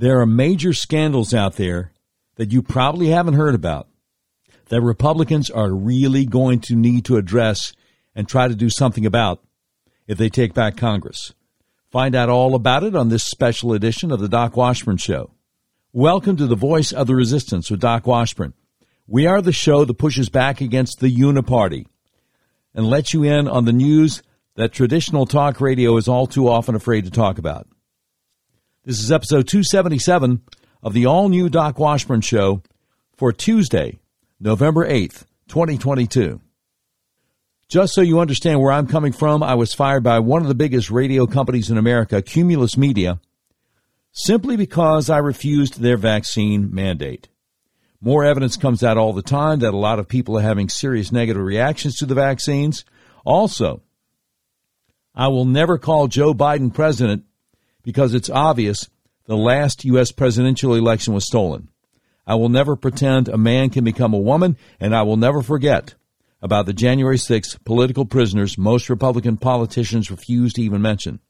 There are major scandals out there that you probably haven't heard about that Republicans are really going to need to address and try to do something about if they take back Congress. Find out all about it on this special edition of the Doc Washburn Show. Welcome to the Voice of the Resistance with Doc Washburn. We are the show that pushes back against the uniparty and lets you in on the news that traditional talk radio is all too often afraid to talk about. This is episode 277 of the all new Doc Washburn Show for Tuesday, November 8th, 2022. Just so you understand where I'm coming from, I was fired by one of the biggest radio companies in America, Cumulus Media, simply because I refused their vaccine mandate. More evidence comes out all the time that a lot of people are having serious negative reactions to the vaccines. Also, I will never call Joe Biden president because it's obvious the last U.S. presidential election was stolen. I will never pretend a man can become a woman, and I will never forget about the January 6th political prisoners most Republican politicians refused to even mention.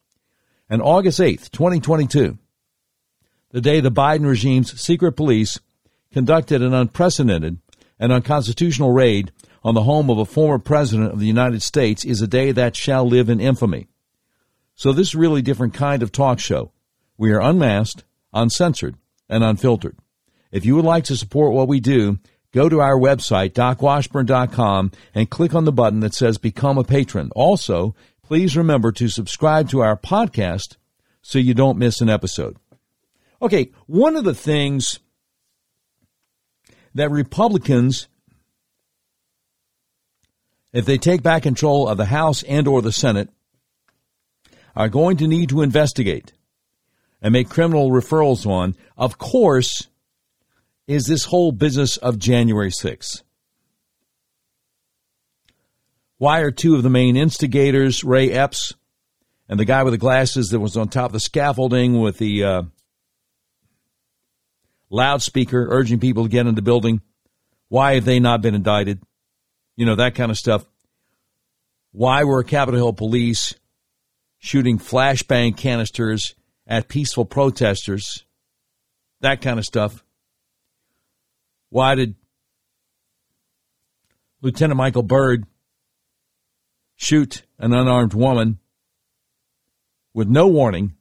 And August 8th, 2022, the day the Biden regime's secret police conducted an unprecedented and unconstitutional raid on the home of a former president of the United States is a day that shall live in infamy. So this is a really different kind of talk show. We are unmasked, uncensored, and unfiltered. If you would like to support what we do, go to our website, docwashburn.com, and click on the button that says Become a Patron. Also, please remember to subscribe to our podcast so you don't miss an episode. Okay, one of the things that Republicans, if they take back control of the House and or the Senate, are going to need to investigate and make criminal referrals on, of course, is this whole business of January 6th. Why are two of the main instigators, Ray Epps and the guy with the glasses that was on top of the scaffolding with the uh, loudspeaker urging people to get in the building. Why have they not been indicted? You know, that kind of stuff. Why were Capitol Hill police shooting flashbang canisters at peaceful protesters? That kind of stuff. Why did Lieutenant Michael Byrd shoot an unarmed woman with no warning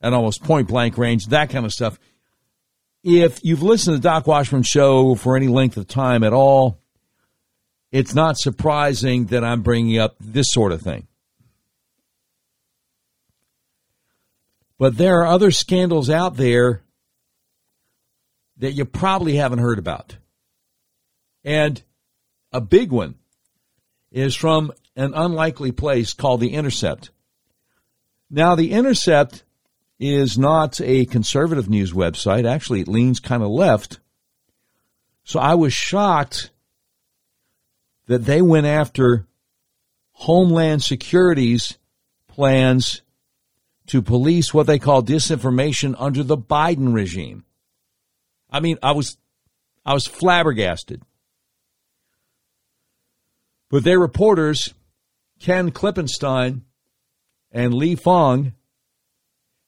at almost point blank range? That kind of stuff if you've listened to Doc Washburn show for any length of time at all, it's not surprising that I'm bringing up this sort of thing. But there are other scandals out there that you probably haven't heard about. And a big one is from an unlikely place called The Intercept. Now, The Intercept is not a conservative news website. Actually, it leans kind of left. So I was shocked that they went after Homeland Security's plans to police what they call disinformation under the Biden regime. I mean, I was I was flabbergasted. But their reporters, Ken Klippenstein and Lee Fong,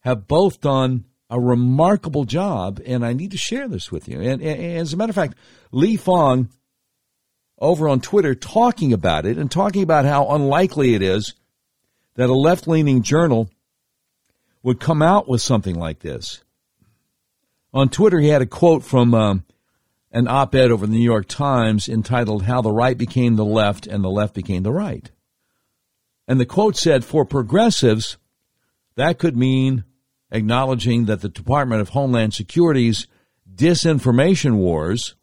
have both done a remarkable job, and I need to share this with you. And, and, as a matter of fact, Lee Fong over on Twitter talking about it and talking about how unlikely it is that a left leaning journal would come out with something like this. On Twitter, he had a quote from um, an op ed over the New York Times entitled How the Right Became the Left and the Left Became the Right. And the quote said, For progressives, that could mean acknowledging that the Department of Homeland Security's disinformation wars,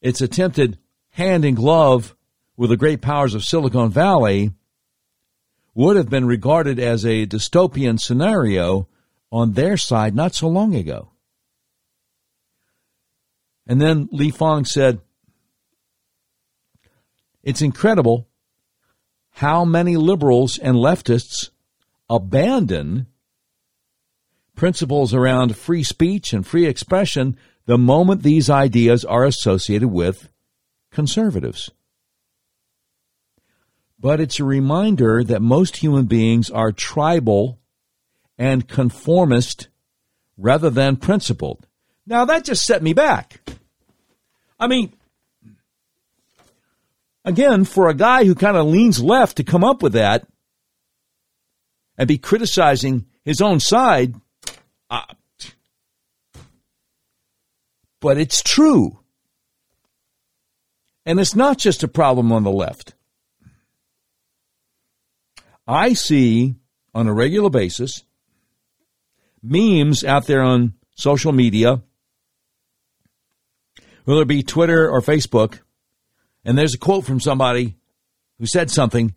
its attempted hand in glove with the great powers of Silicon Valley, would have been regarded as a dystopian scenario on their side not so long ago. And then Lee Fang said, It's incredible how many liberals and leftists abandon principles around free speech and free expression the moment these ideas are associated with conservatives. But it's a reminder that most human beings are tribal and conformist rather than principled. Now that just set me back. I mean, again, for a guy who kind of leans left to come up with that and be criticizing his own side, uh, but it's true. And it's not just a problem on the left. I see on a regular basis memes out there on social media, whether it be Twitter or Facebook, and there's a quote from somebody who said something,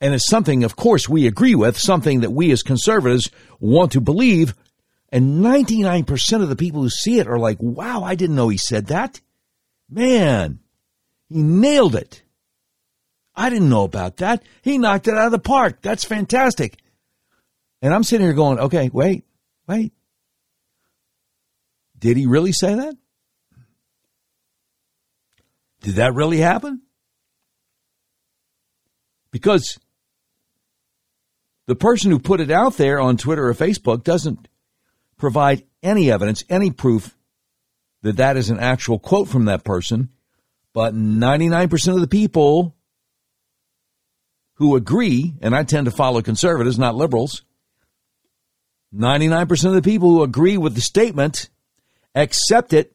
and it's something, of course, we agree with, something that we as conservatives want to believe, and 99% of the people who see it are like, wow, I didn't know he said that. Man, he nailed it. I didn't know about that. He knocked it out of the park. That's fantastic. And I'm sitting here going, okay, wait, wait. Did he really say that? Did that really happen? Because the person who put it out there on Twitter or Facebook doesn't provide any evidence, any proof that that is an actual quote from that person. But 99% of the people who agree, and I tend to follow conservatives, not liberals, 99% of the people who agree with the statement accept it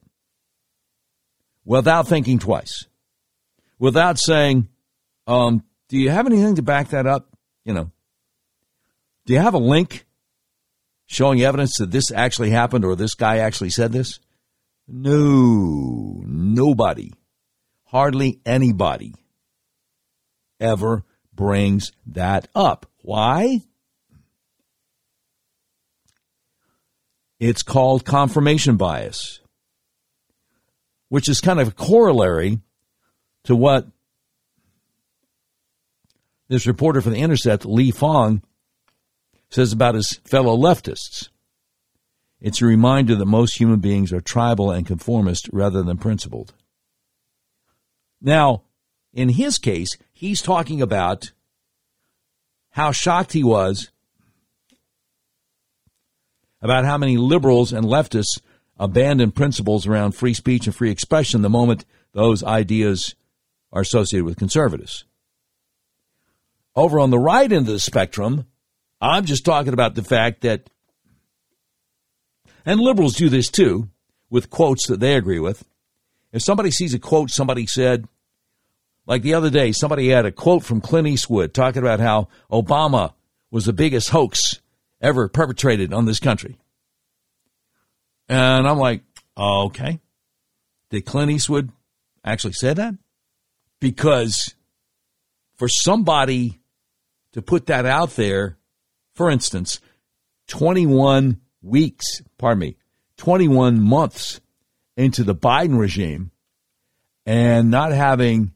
without thinking twice, without saying, um, do you have anything to back that up? You know, do you have a link showing evidence that this actually happened or this guy actually said this? No, nobody, hardly anybody ever brings that up. Why? It's called confirmation bias, which is kind of a corollary to what this reporter for The Intercept, Lee Fong, says about his fellow leftists. It's a reminder that most human beings are tribal and conformist rather than principled. Now, in his case, he's talking about how shocked he was about how many liberals and leftists abandon principles around free speech and free expression the moment those ideas are associated with conservatives. Over on the right end of the spectrum, I'm just talking about the fact that, and liberals do this too, with quotes that they agree with. If somebody sees a quote somebody said, like the other day, somebody had a quote from Clint Eastwood talking about how Obama was the biggest hoax ever perpetrated on this country. And I'm like, okay. Did Clint Eastwood actually say that? Because for somebody to put that out there, for instance, 21 weeks, pardon me, 21 months into the Biden regime and not having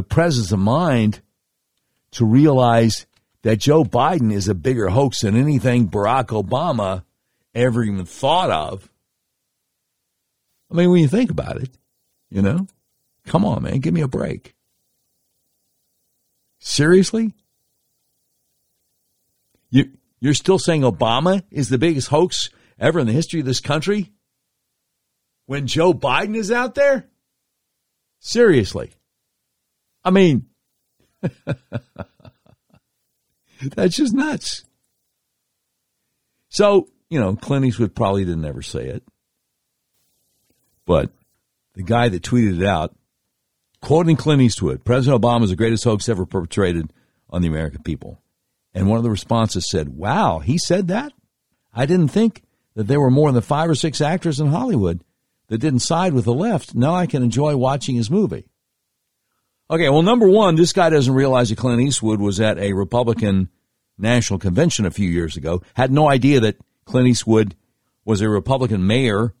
the presence of mind to realize that Joe Biden is a bigger hoax than anything Barack Obama ever even thought of. I mean, when you think about it, you know, come on, man, give me a break. Seriously? You, you're still saying Obama is the biggest hoax ever in the history of this country? When Joe Biden is out there? Seriously. I mean, That's just nuts. So, you know, Clint Eastwood probably didn't ever say it. But the guy that tweeted it out, quoting Clint Eastwood, President Obama is the greatest hoax ever perpetrated on the American people. And one of the responses said, Wow, he said that? I didn't think that there were more than five or six actors in Hollywood that didn't side with the left. Now I can enjoy watching his movie. Okay, well, number one, this guy doesn't realize that Clint Eastwood was at a Republican National Convention a few years ago, had no idea that Clint Eastwood was a Republican mayor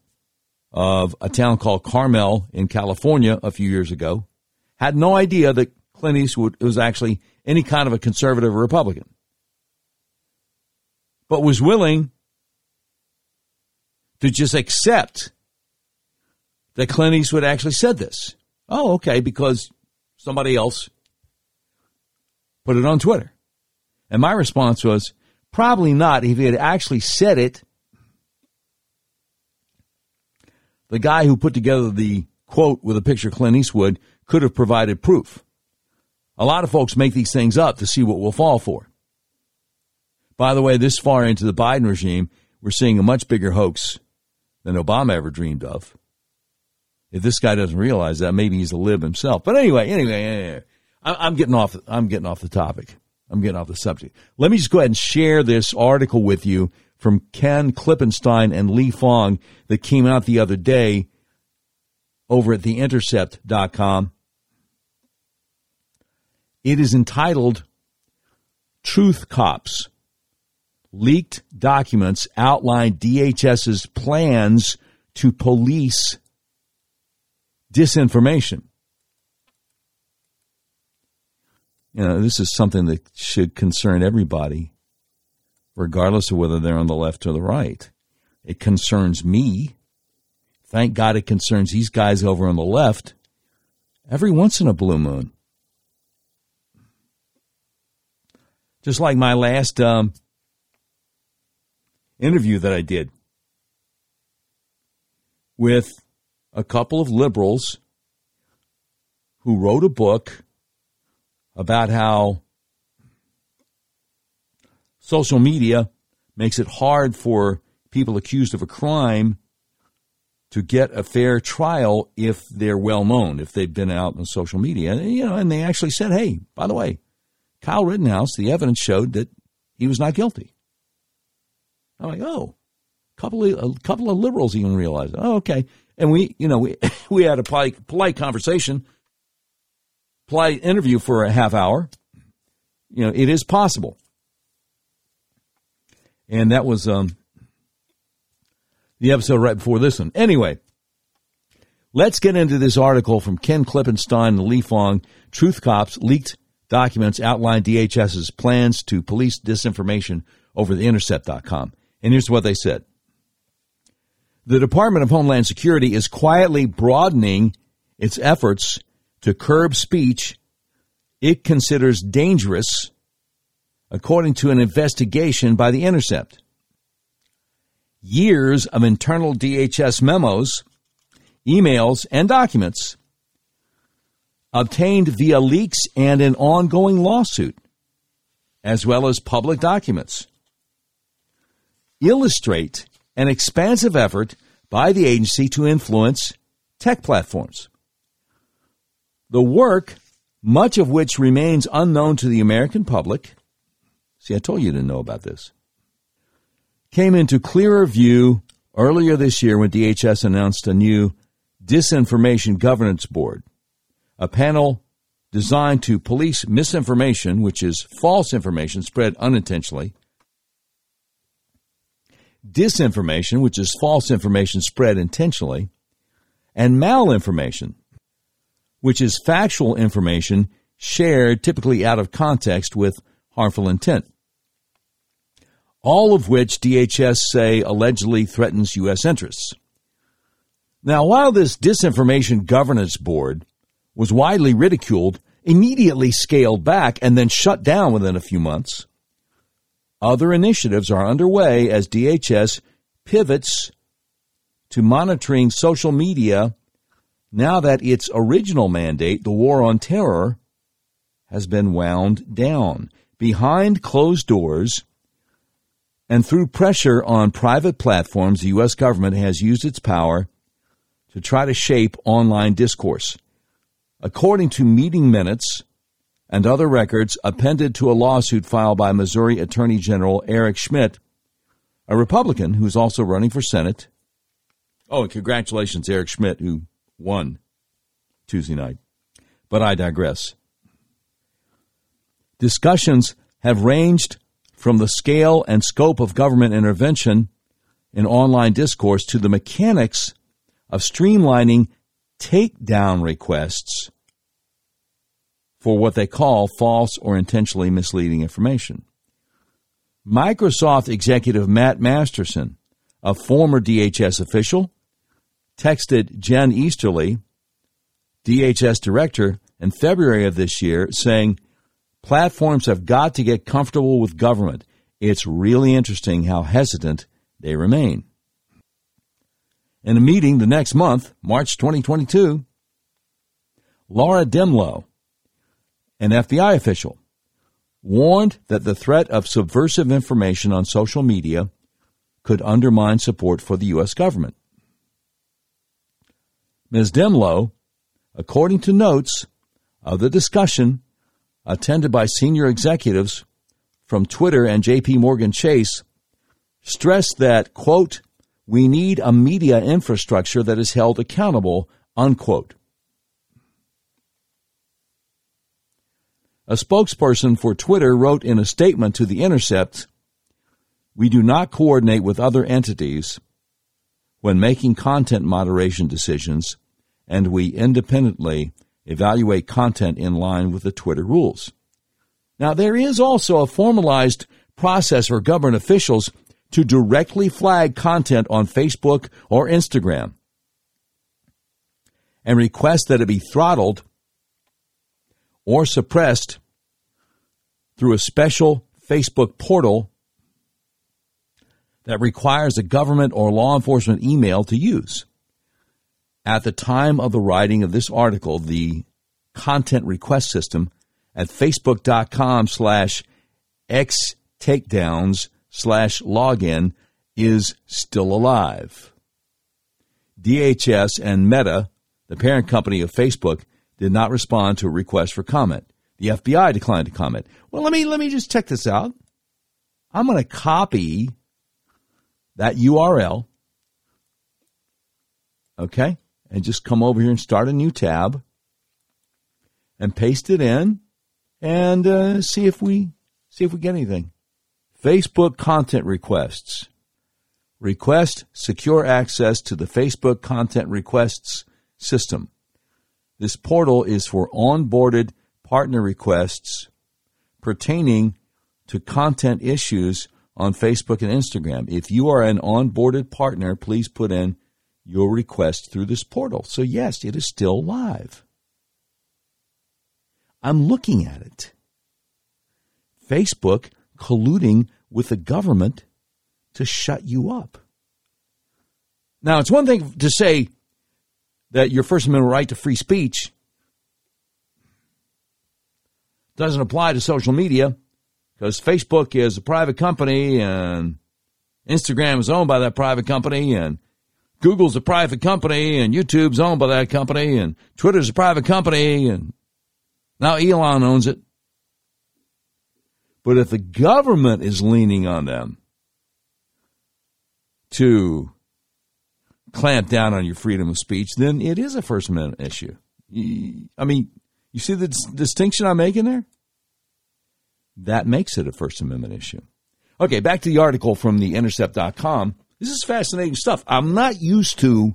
of a town called Carmel in California a few years ago, had no idea that Clint Eastwood was actually any kind of a conservative or Republican, but was willing to just accept that Clint Eastwood actually said this. Oh, okay, because somebody else put it on Twitter. And my response was, Probably not. If he had actually said it, the guy who put together the quote with a picture of Clint Eastwood could have provided proof. A lot of folks make these things up to see what we'll fall for. By the way, this far into the Biden regime, we're seeing a much bigger hoax than Obama ever dreamed of. If this guy doesn't realize that, maybe he's a lib himself. But anyway, anyway, anyway I'm getting off. I'm getting off the topic. I'm getting off the subject. Let me just go ahead and share this article with you from Ken Klippenstein and Lee Fong that came out the other day over at theintercept.com. It is entitled Truth Cops. Leaked documents outline DHS's plans to police disinformation. You know, this is something that should concern everybody, regardless of whether they're on the left or the right. It concerns me. Thank God it concerns these guys over on the left every once in a blue moon. Just like my last um, interview that I did with a couple of liberals who wrote a book about how social media makes it hard for people accused of a crime to get a fair trial if they're well known, if they've been out on social media. You know, and they actually said, hey, by the way, Kyle Rittenhouse, the evidence showed that he was not guilty. I'm like, oh, a couple of a couple of liberals even realized. Oh, okay. And we, you know, we we had a polite, polite conversation, polite interview for a half hour. You know, it is possible. And that was um, the episode right before this one. Anyway, let's get into this article from Ken Klippenstein and Lee Fang. Truth Cops leaked documents outline DHS's plans to police disinformation over the intercept.com. And here's what they said the Department of Homeland Security is quietly broadening its efforts to curb speech it considers dangerous, according to an investigation by The Intercept. Years of internal DHS memos, emails, and documents obtained via leaks and an ongoing lawsuit, as well as public documents, illustrate an expansive effort by the agency to influence tech platforms. The work, much of which remains unknown to the American public, see, I told you to know about this, came into clearer view earlier this year when DHS announced a new Disinformation Governance Board, a panel designed to police misinformation, which is false information spread unintentionally, disinformation, which is false information spread intentionally, and malinformation, which is factual information shared typically out of context with harmful intent. All of which DHS say allegedly threatens U.S. interests. Now, while this Disinformation Governance Board was widely ridiculed, immediately scaled back, and then shut down within a few months, other initiatives are underway as DHS pivots to monitoring social media now that its original mandate, the war on terror, has been wound down. Behind closed doors and through pressure on private platforms, the U.S. government has used its power to try to shape online discourse. According to meeting minutes, and other records appended to a lawsuit filed by Missouri Attorney General Eric Schmitt, a Republican who's also running for Senate. Oh, and congratulations, Eric Schmitt, who won Tuesday night. But I digress. Discussions have ranged from the scale and scope of government intervention in online discourse to the mechanics of streamlining takedown requests for what they call false or intentionally misleading information. Microsoft executive Matt Masterson, a former DHS official, texted Jen Easterly, DHS director, in February of this year saying, Platforms have got to get comfortable with government. it's really interesting how hesitant they remain. In a meeting the next month, March 2022, Laura Dehmlow, an FBI official, warned that the threat of subversive information on social media could undermine support for the U.S. government. Ms. Dehmlow, according to notes of the discussion attended by senior executives from Twitter and JP Morgan Chase, stressed that, quote, we need a media infrastructure that is held accountable, unquote. A spokesperson for Twitter wrote in a statement to The Intercept We do not coordinate with other entities when making content moderation decisions, and we independently evaluate content in line with the Twitter rules. Now, there is also a formalized process for government officials to directly flag content on Facebook or Instagram and request that it be throttled or suppressed through a special Facebook portal that requires a government or law enforcement email to use. At the time of the writing of this article, the content request system at facebook.com slash x takedowns slash login is still alive. DHS and Meta, the parent company of Facebook, did not respond to a request for comment. The FBI declined to comment. Well, let me let me just check this out. I'm going to copy that URL. Okay? And just come over here and start a new tab and paste it in and uh, see if we see if we get anything. Facebook content requests. Request secure access to the Facebook content requests system. This portal is for onboarded partner requests pertaining to content issues on Facebook and Instagram. If you are an onboarded partner, please put in your request through this portal. So, yes, it is still live. I'm looking at it. Facebook colluding with the government to shut you up. Now, it's one thing to say that your First Amendment right to free speech doesn't apply to social media because Facebook is a private company and Instagram is owned by that private company and Google's a private company and YouTube's owned by that company and Twitter's a private company and now Elon owns it. But if the government is leaning on them to clamp down on your freedom of speech, then it is a First Amendment issue. I mean, you see the distinction I'm making there? That makes it a First Amendment issue. Okay, back to the article from the intercept.com. This is fascinating stuff. I'm not used to,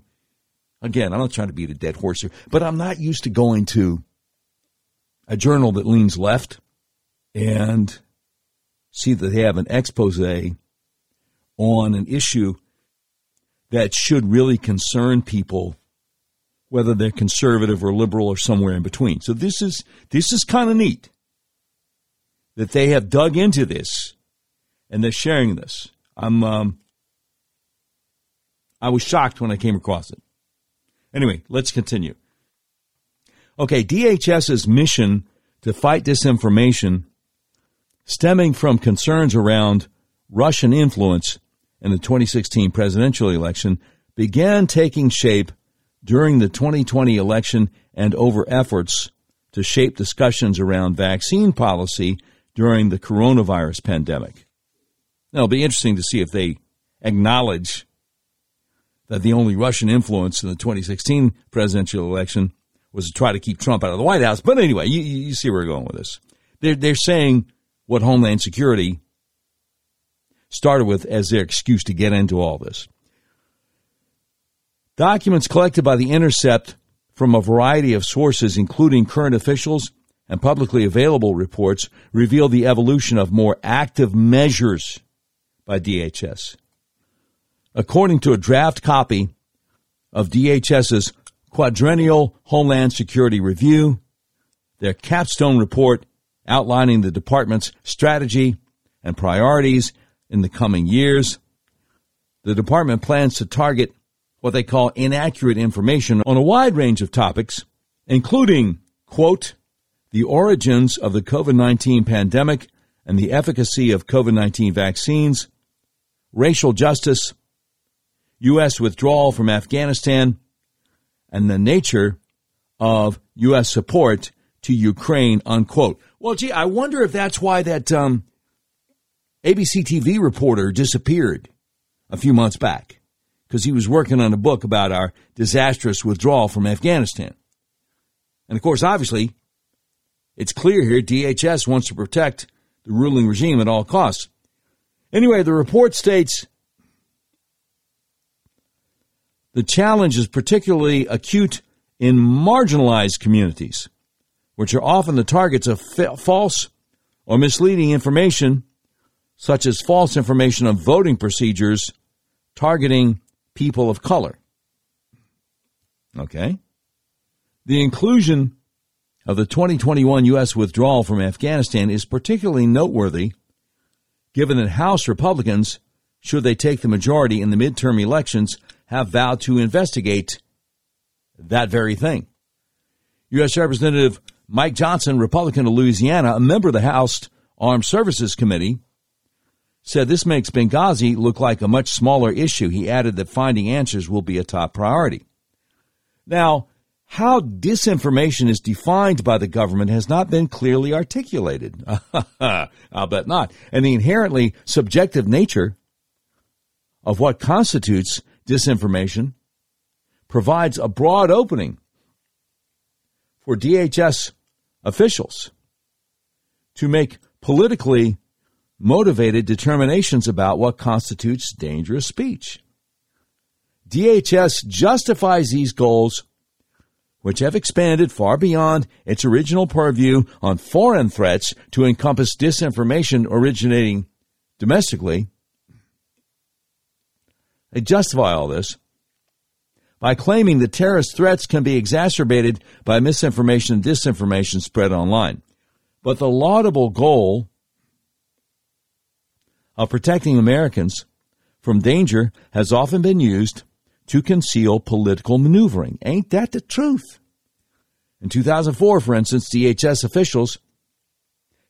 again, I'm not trying to beat a dead horse here, but I'm not used to going to a journal that leans left and see that they have an expose on an issue that should really concern people whether they're conservative or liberal or somewhere in between. So this is this is kind of neat that they have dug into this and they're sharing this. I'm um, I was shocked when I came across it. Anyway, let's continue. Okay, DHS's mission to fight disinformation stemming from concerns around Russian influence in the 2016 presidential election began taking shape during the 2020 election and over efforts to shape discussions around vaccine policy during the coronavirus pandemic. Now, it'll be interesting to see if they acknowledge that the only Russian influence in the 2016 presidential election was to try to keep Trump out of the White House. But anyway, you, you see where we're going with this. They're, they're saying what Homeland Security started with as their excuse to get into all this. Documents collected by The Intercept from a variety of sources, including current officials and publicly available reports, reveal the evolution of more active measures by DHS. According to a draft copy of DHS's quadrennial Homeland Security Review, their capstone report outlining the department's strategy and priorities in the coming years. The department plans to target what they call inaccurate information on a wide range of topics, including, quote, the origins of the COVID 19 pandemic and the efficacy of COVID 19 vaccines, racial justice, U.S. withdrawal from Afghanistan, and the nature of U.S. support to Ukraine, unquote. Well, gee, I wonder if that's why that um, ABC TV reporter disappeared a few months back because he was working on a book about our disastrous withdrawal from Afghanistan. And of course, obviously, it's clear here DHS wants to protect the ruling regime at all costs. Anyway, the report states the challenge is particularly acute in marginalized communities, which are often the targets of fa- false or misleading information, such as false information on voting procedures targeting people of color. Okay? The inclusion of the 2021 U.S. withdrawal from Afghanistan is particularly noteworthy given that House Republicans, should they take the majority in the midterm elections, have vowed to investigate that very thing. U.S. Representative Mike Johnson, Republican of Louisiana, a member of the House Armed Services Committee, said this makes Benghazi look like a much smaller issue. He added that finding answers will be a top priority. Now, how disinformation is defined by the government has not been clearly articulated. I'll bet not. And the inherently subjective nature of what constitutes disinformation provides a broad opening for DHS officials to make politically motivated determinations about what constitutes dangerous speech. DHS justifies these goals, which have expanded far beyond its original purview on foreign threats to encompass disinformation originating domestically. They justify all this by claiming that terrorist threats can be exacerbated by misinformation and disinformation spread online. But the laudable goal of protecting Americans from danger has often been used to conceal political maneuvering. Ain't that the truth? In 2004, for instance, DHS officials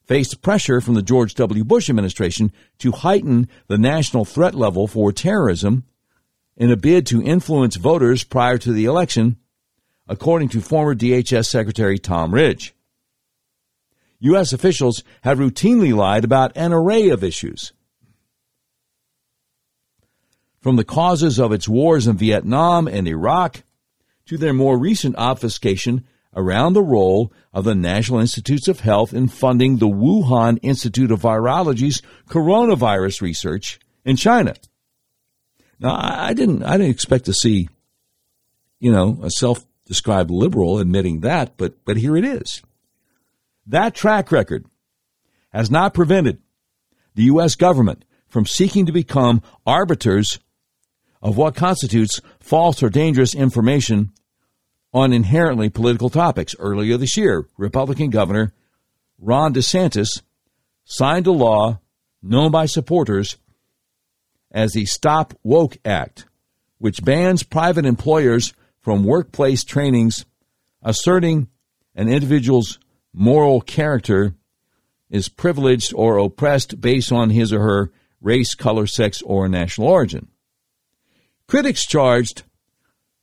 faced pressure from the George W. Bush administration to heighten the national threat level for terrorism in a bid to influence voters prior to the election, according to former DHS Secretary Tom Ridge. U.S. officials have routinely lied about an array of issues, from the causes of its wars in Vietnam and Iraq to their more recent obfuscation around the role of the National Institutes of Health in funding the Wuhan Institute of Virology's coronavirus research in China. Now, I didn't, I didn't expect to see, you know, a self-described liberal admitting that, but, but here it is. That track record has not prevented the U.S. government from seeking to become arbiters of what constitutes false or dangerous information on inherently political topics. Earlier this year, Republican Governor Ron DeSantis signed a law known by supporters as the Stop Woke Act, which bans private employers from workplace trainings asserting an individual's moral character is privileged or oppressed based on his or her race, color, sex, or national origin. Critics charged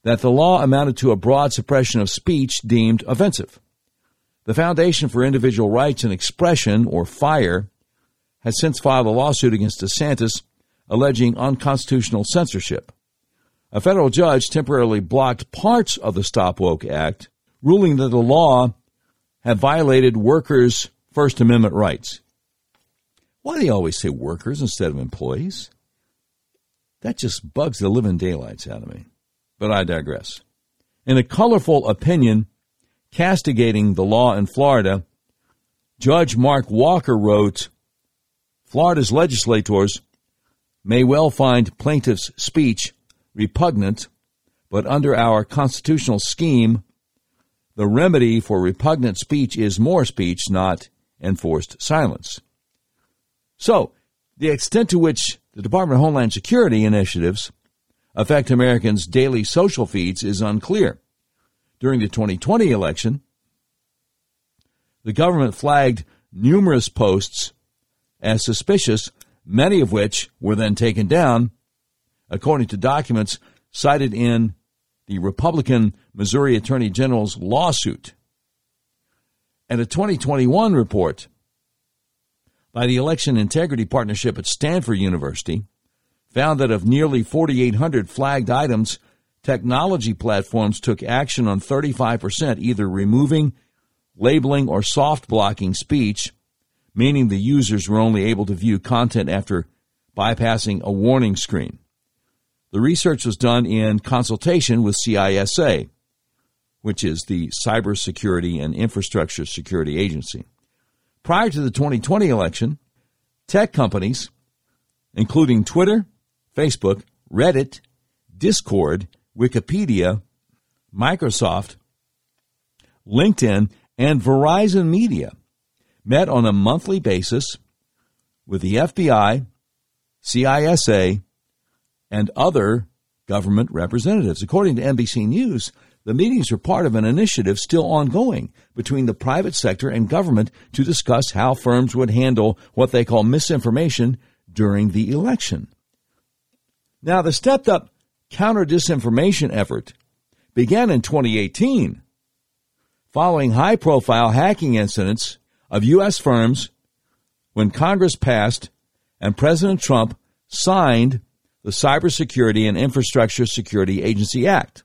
that the law amounted to a broad suppression of speech deemed offensive. The Foundation for Individual Rights and Expression, or FIRE, has since filed a lawsuit against DeSantis alleging unconstitutional censorship. A federal judge temporarily blocked parts of the Stop Woke Act, ruling that the law had violated workers' First Amendment rights. Why do they always say workers instead of employees? That just bugs the living daylights out of me. But I digress. In a colorful opinion castigating the law in Florida, Judge Mark Walker wrote Florida's legislators may well find plaintiff's speech repugnant, but under our constitutional scheme, the remedy for repugnant speech is more speech, not enforced silence. So, The extent to which the Department of Homeland Security initiatives affect Americans' daily social feeds is unclear. During the 2020 election, the government flagged numerous posts as suspicious, many of which were then taken down, according to documents cited in the Republican Missouri Attorney General's lawsuit. And a 2021 report by the Election Integrity Partnership at Stanford University found that of nearly 4,800 flagged items, technology platforms took action on 35%, either removing, labeling, or soft blocking speech, meaning the users were only able to view content after bypassing a warning screen. The research was done in consultation with CISA, which is the Cybersecurity and Infrastructure Security Agency. Prior to the 2020 election, tech companies, including Twitter, Facebook, Reddit, Discord, Wikipedia, Microsoft, LinkedIn, and Verizon Media, met on a monthly basis with the FBI, CISA, and other government representatives. According to NBC News, the meetings are part of an initiative still ongoing between the private sector and government to discuss how firms would handle what they call misinformation during the election. Now, the stepped up counter disinformation effort began in 2018 following high profile hacking incidents of U.S. firms when Congress passed and President Trump signed the Cybersecurity and Infrastructure Security Agency Act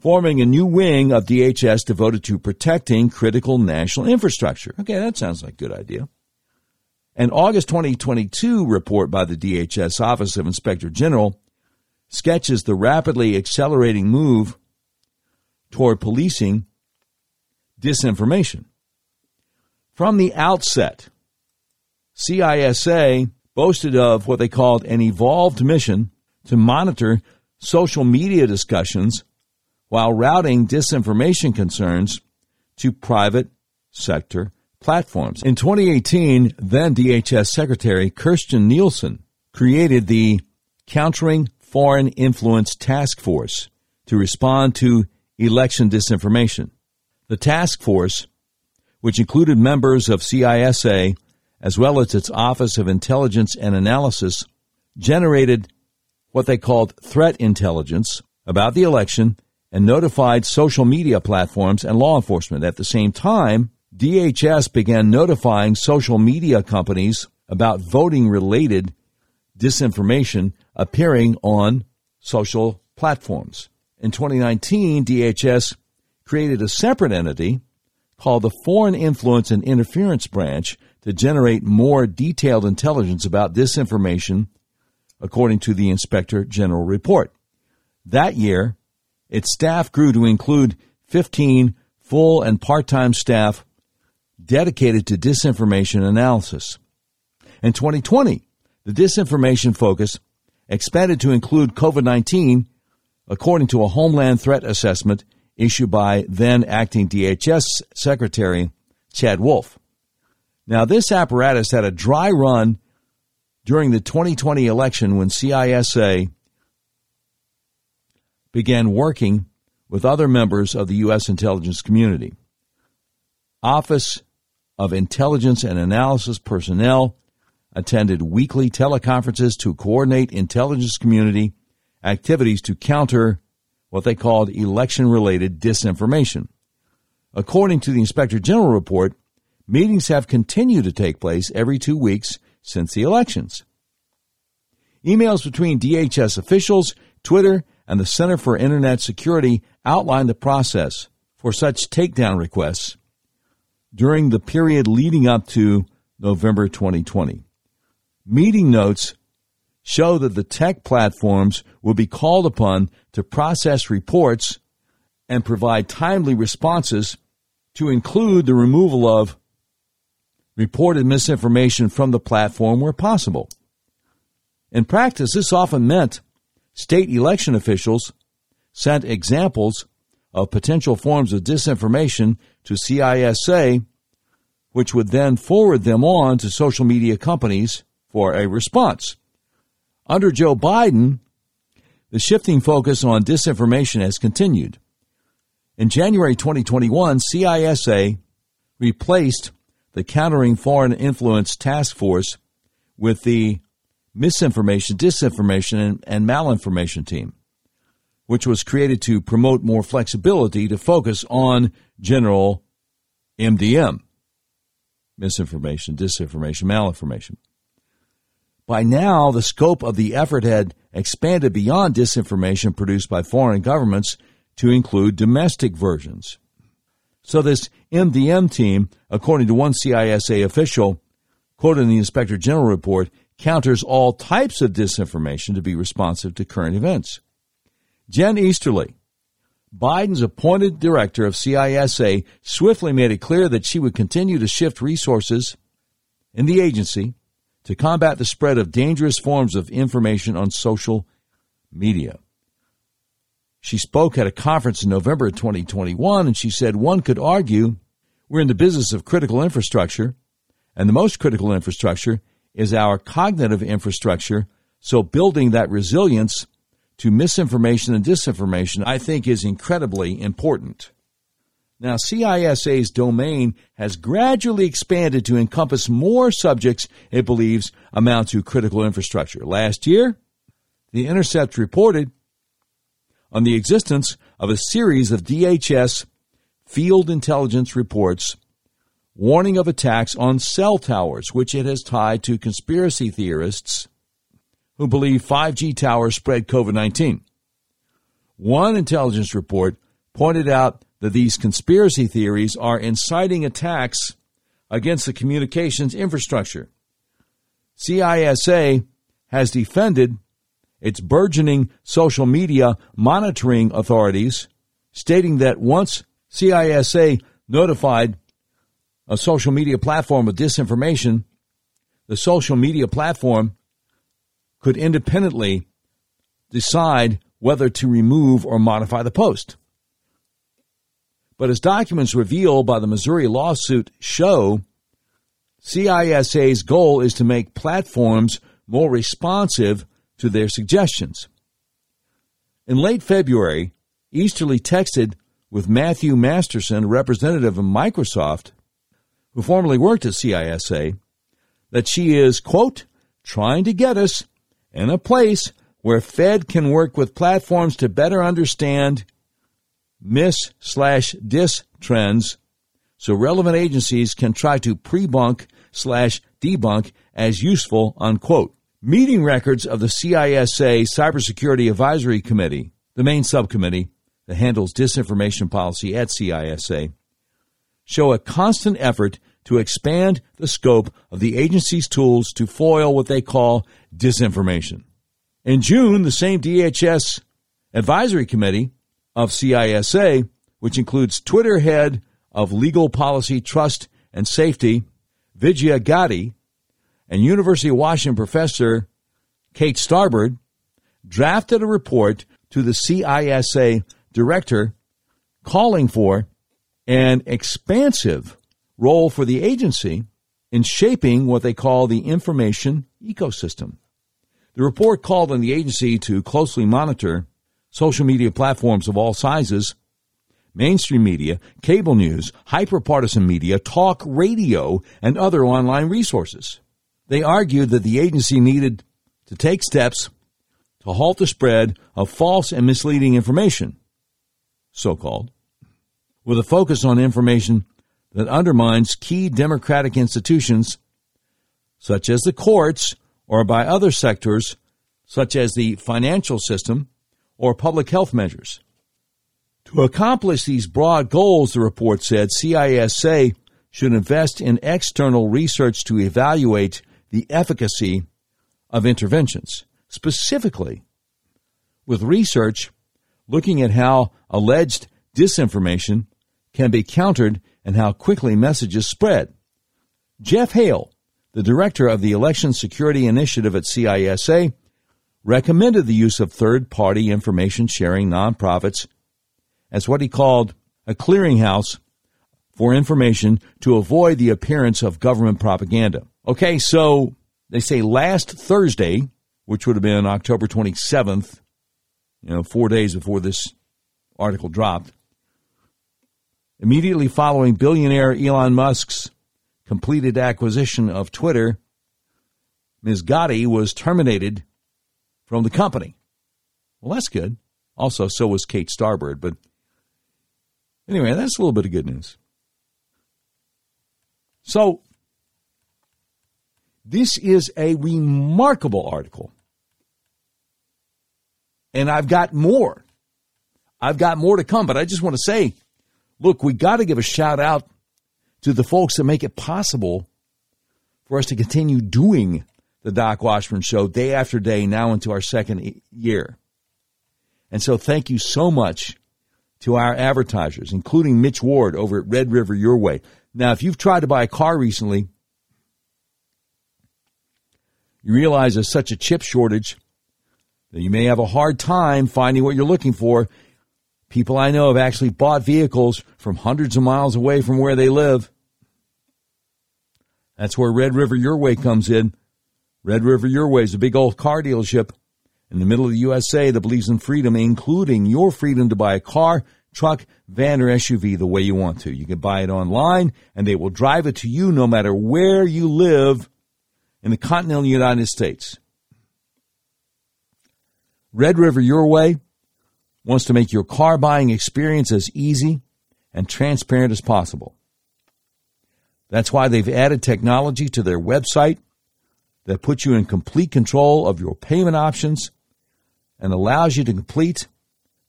forming a new wing of DHS devoted to protecting critical national infrastructure. Okay, that sounds like a good idea. An August 2022 report by the DHS Office of Inspector General sketches the rapidly accelerating move toward policing disinformation. From the outset, CISA boasted of what they called an evolved mission to monitor social media discussions while routing disinformation concerns to private sector platforms. In 2018, then DHS Secretary Kirstjen Nielsen created the Countering Foreign Influence Task Force to respond to election disinformation. The task force, which included members of CISA as well as its Office of Intelligence and Analysis, generated what they called threat intelligence about the election and notified social media platforms and law enforcement. At the same time, DHS began notifying social media companies about voting related disinformation appearing on social platforms. In 2019, DHS created a separate entity called the Foreign Influence and Interference Branch to generate more detailed intelligence about disinformation, according to the Inspector General report. That year, its staff grew to include 15 full and part time staff dedicated to disinformation analysis. In 2020, the disinformation focus expanded to include COVID 19, according to a Homeland Threat Assessment issued by then acting DHS Secretary Chad Wolf. Now, this apparatus had a dry run during the 2020 election when CISA began working with other members of the U.S. intelligence community. Office of Intelligence and Analysis personnel attended weekly teleconferences to coordinate intelligence community activities to counter what they called election related disinformation. According to the Inspector General report, meetings have continued to take place every two weeks since the elections. Emails between DHS officials, Twitter, and the Center for Internet Security outlined the process for such takedown requests during the period leading up to November 2020. Meeting notes show that the tech platforms will be called upon to process reports and provide timely responses to include the removal of reported misinformation from the platform where possible. In practice, this often meant state election officials sent examples of potential forms of disinformation to CISA, which would then forward them on to social media companies for a response. Under Joe Biden, the shifting focus on disinformation has continued. In January 2021, CISA replaced the Countering Foreign Influence Task Force with the Misinformation, Disinformation, and, and Malinformation Team, which was created to promote more flexibility to focus on general MDM misinformation, disinformation, malinformation. By now, the scope of the effort had expanded beyond disinformation produced by foreign governments to include domestic versions. So, this MDM team, according to one CISA official, quoted in the Inspector General report, counters all types of disinformation to be responsive to current events. Jen Easterly, Biden's appointed director of CISA swiftly made it clear that she would continue to shift resources in the agency to combat the spread of dangerous forms of information on social media. She spoke at a conference in November of 2021 and she said one could argue we're in the business of critical infrastructure, and the most critical infrastructure is our cognitive infrastructure. So building that resilience to misinformation and disinformation, I think is incredibly important. Now, CISA's domain has gradually expanded to encompass more subjects it believes amount to critical infrastructure. Last year, The Intercept reported on the existence of a series of DHS field intelligence reports warning of attacks on cell towers, which it has tied to conspiracy theorists who believe 5G towers spread COVID 19. One intelligence report pointed out that these conspiracy theories are inciting attacks against the communications infrastructure. CISA has defended its burgeoning social media monitoring authorities, stating that once CISA notified a social media platform of disinformation, the social media platform could independently decide whether to remove or modify the post. But as documents revealed by the Missouri lawsuit show, CISA's goal is to make platforms more responsive to their suggestions. In late February, Easterly texted with Matthew Masterson, representative of Microsoft, who formerly worked at CISA, that she is, quote, trying to get us in a place where Fed can work with platforms to better understand mis slash dis trends so relevant agencies can try to pre-bunk slash debunk as useful, unquote. Meeting records of the CISA Cybersecurity Advisory Committee, the main subcommittee that handles disinformation policy at CISA, show a constant effort to expand the scope of the agency's tools to foil what they call disinformation. In June, the same DHS advisory committee of CISA, which includes Twitter head of legal policy, trust, and safety, Vijaya Gadde, and University of Washington professor Kate Starbird, drafted a report to the CISA director calling for an expansive role for the agency in shaping what they call the information ecosystem. The report called on the agency to closely monitor social media platforms of all sizes, mainstream media, cable news, hyperpartisan media, talk radio, and other online resources. They argued that the agency needed to take steps to halt the spread of false and misleading information, so called, with a focus on information that undermines key democratic institutions such as the courts or by other sectors such as the financial system or public health measures. To accomplish these broad goals, the report said, CISA should invest in external research to evaluate the efficacy of interventions, specifically with research looking at how alleged disinformation can be countered and how quickly messages spread. Geoff Hale, the director of the Election Security Initiative at CISA, recommended the use of third party information sharing nonprofits as what he called a clearinghouse for information to avoid the appearance of government propaganda. Okay, so they say last Thursday, which would have been October 27th, you know, four days before this article dropped, immediately following billionaire Elon Musk's completed acquisition of Twitter, Ms. Gadde was terminated from the company. Well, that's good. Also, so was Kate Starbird. But anyway, that's a little bit of good news. So, this is a remarkable article. And I've got more. I've got more to come, but I just want to say look, we got to give a shout out to the folks that make it possible for us to continue doing the Doc Washburn Show day after day now into our second year. And so thank you so much to our advertisers, including Mitch Ward over at Red River Your Way. Now, if you've tried to buy a car recently, you realize there's such a chip shortage that you may have a hard time finding what you're looking for. People I know have actually bought vehicles from hundreds of miles away from where they live. That's where Red River Your Way comes in. Red River Your Way is a big old car dealership in the middle of the USA that believes in freedom, including your freedom to buy a car, truck, van, or SUV the way you want to. You can buy it online and they will drive it to you no matter where you live in the continental United States. Red River Your Way wants to make your car buying experience as easy and transparent as possible. That's why they've added technology to their website that puts you in complete control of your payment options and allows you to complete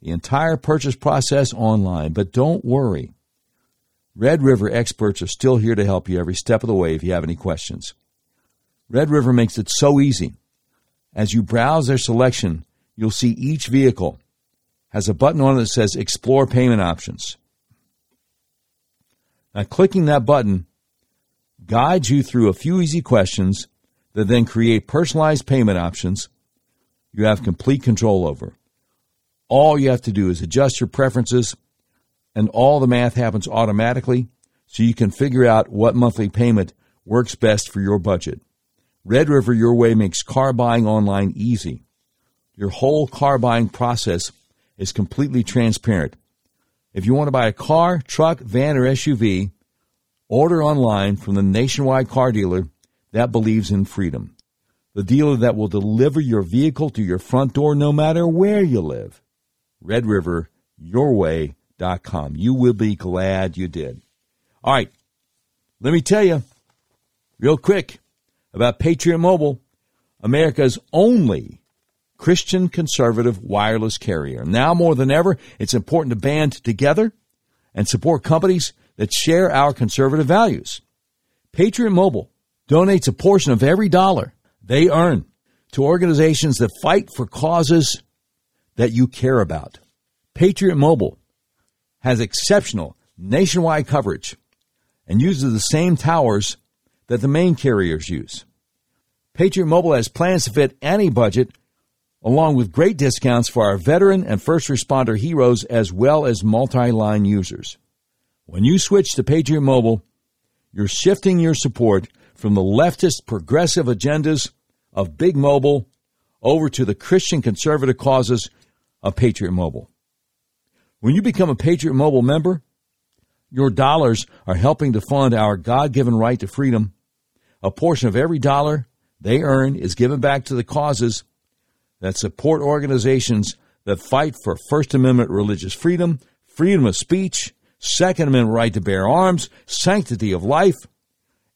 the entire purchase process online. But don't worry. Red River experts are still here to help you every step of the way if you have any questions. Red River makes it so easy. As you browse their selection, you'll see each vehicle has a button on it that says Explore Payment Options. Now, clicking that button guides you through a few easy questions that then create personalized payment options you have complete control over. All you have to do is adjust your preferences, and all the math happens automatically so you can figure out what monthly payment works best for your budget. Red River Your Way makes car buying online easy. Your whole car buying process is completely transparent. If you want to buy a car, truck, van, or SUV, order online from the nationwide car dealer that believes in freedom. The dealer that will deliver your vehicle to your front door no matter where you live. Red River, com. You will be glad you did. All right. Let me tell you real quick about Patriot Mobile, America's only Christian conservative wireless carrier. Now more than ever, it's important to band together and support companies that share our conservative values. Patriot Mobile donates a portion of every dollar they earn to organizations that fight for causes that you care about. Patriot Mobile has exceptional nationwide coverage and uses the same towers that the main carriers use. Patriot Mobile has plans to fit any budget, along with great discounts for our veteran and first responder heroes as well as multi line users. When you switch to Patriot Mobile, you're shifting your support from the leftist progressive agendas of Big Mobile over to the Christian conservative causes of Patriot Mobile. When you become a Patriot Mobile member, your dollars are helping to fund our God given right to freedom. A portion of every dollar they earn is given back to the causes that support organizations that fight for First Amendment religious freedom, freedom of speech, Second Amendment right to bear arms, sanctity of life,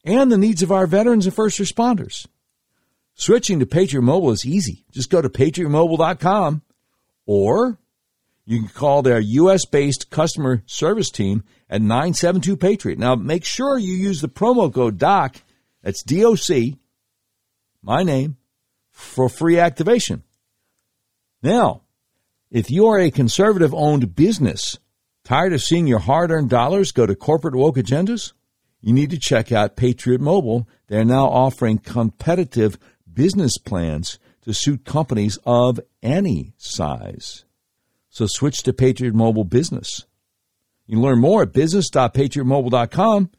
and the needs of our veterans and first responders. Switching to Patriot Mobile is easy. Just go to patriotmobile.com or you can call their U.S. based customer service team at 972 Patriot. Now, make sure you use the promo code DOC, that's DOC, my name, for free activation. Now, if you are a conservative owned business, tired of seeing your hard earned dollars go to corporate woke agendas, you need to check out Patriot Mobile. They're now offering competitive business plans to suit companies of any size. So switch to Patriot Mobile Business. You can learn more at business.patriotmobile.com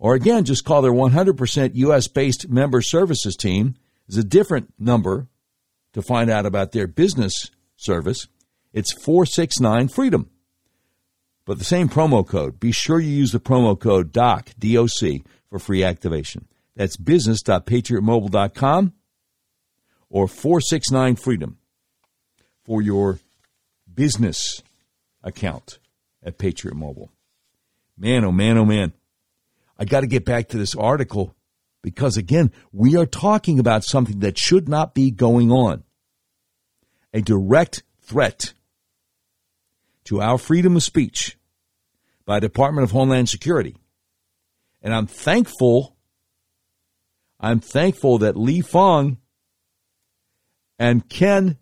Or again, just call their 100% US based member services team. It's a different number to find out about their business service. It's 469 Freedom. But the same promo code. Be sure you use the promo code DOC, D-O-C, for free activation. That's business.patriotmobile.com or 469 Freedom for your business account at Patriot Mobile. Man, oh man, oh man. I got to get back to this article because, again, we are talking about something that should not be going on. A direct threat to our freedom of speech by Department of Homeland Security. And I'm thankful, I'm thankful that Lee Fang and Ken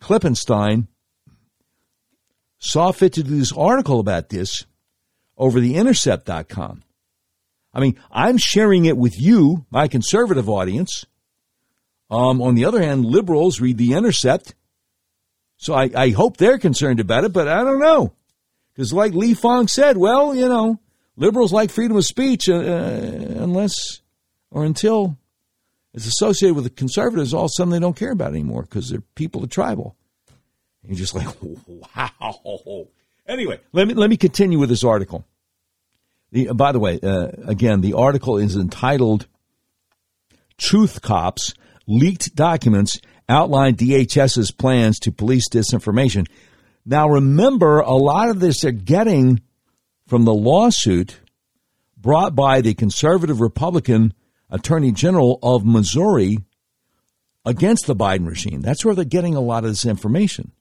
Klippenstein saw fit to do this article about this over the intercept.com. I mean, I'm sharing it with you, my conservative audience. Um, on the other hand, liberals read the intercept. So I, I hope they're concerned about it, but I don't know. Because like Lee Fang said, well, you know, liberals like freedom of speech uh, uh unless or until it's associated with the conservatives, all of a sudden they don't care about anymore because they're people of tribal. And you're just like, wow. Anyway, let me let me continue with this article. The, by the way, uh, again, the article is entitled "Truth Cops Leaked Documents Outline DHS's Plans to Police Disinformation." Now, remember, a lot of this they're getting from the lawsuit brought by the conservative Republican Attorney General of Missouri against the Biden regime. That's where they're getting a lot of this information.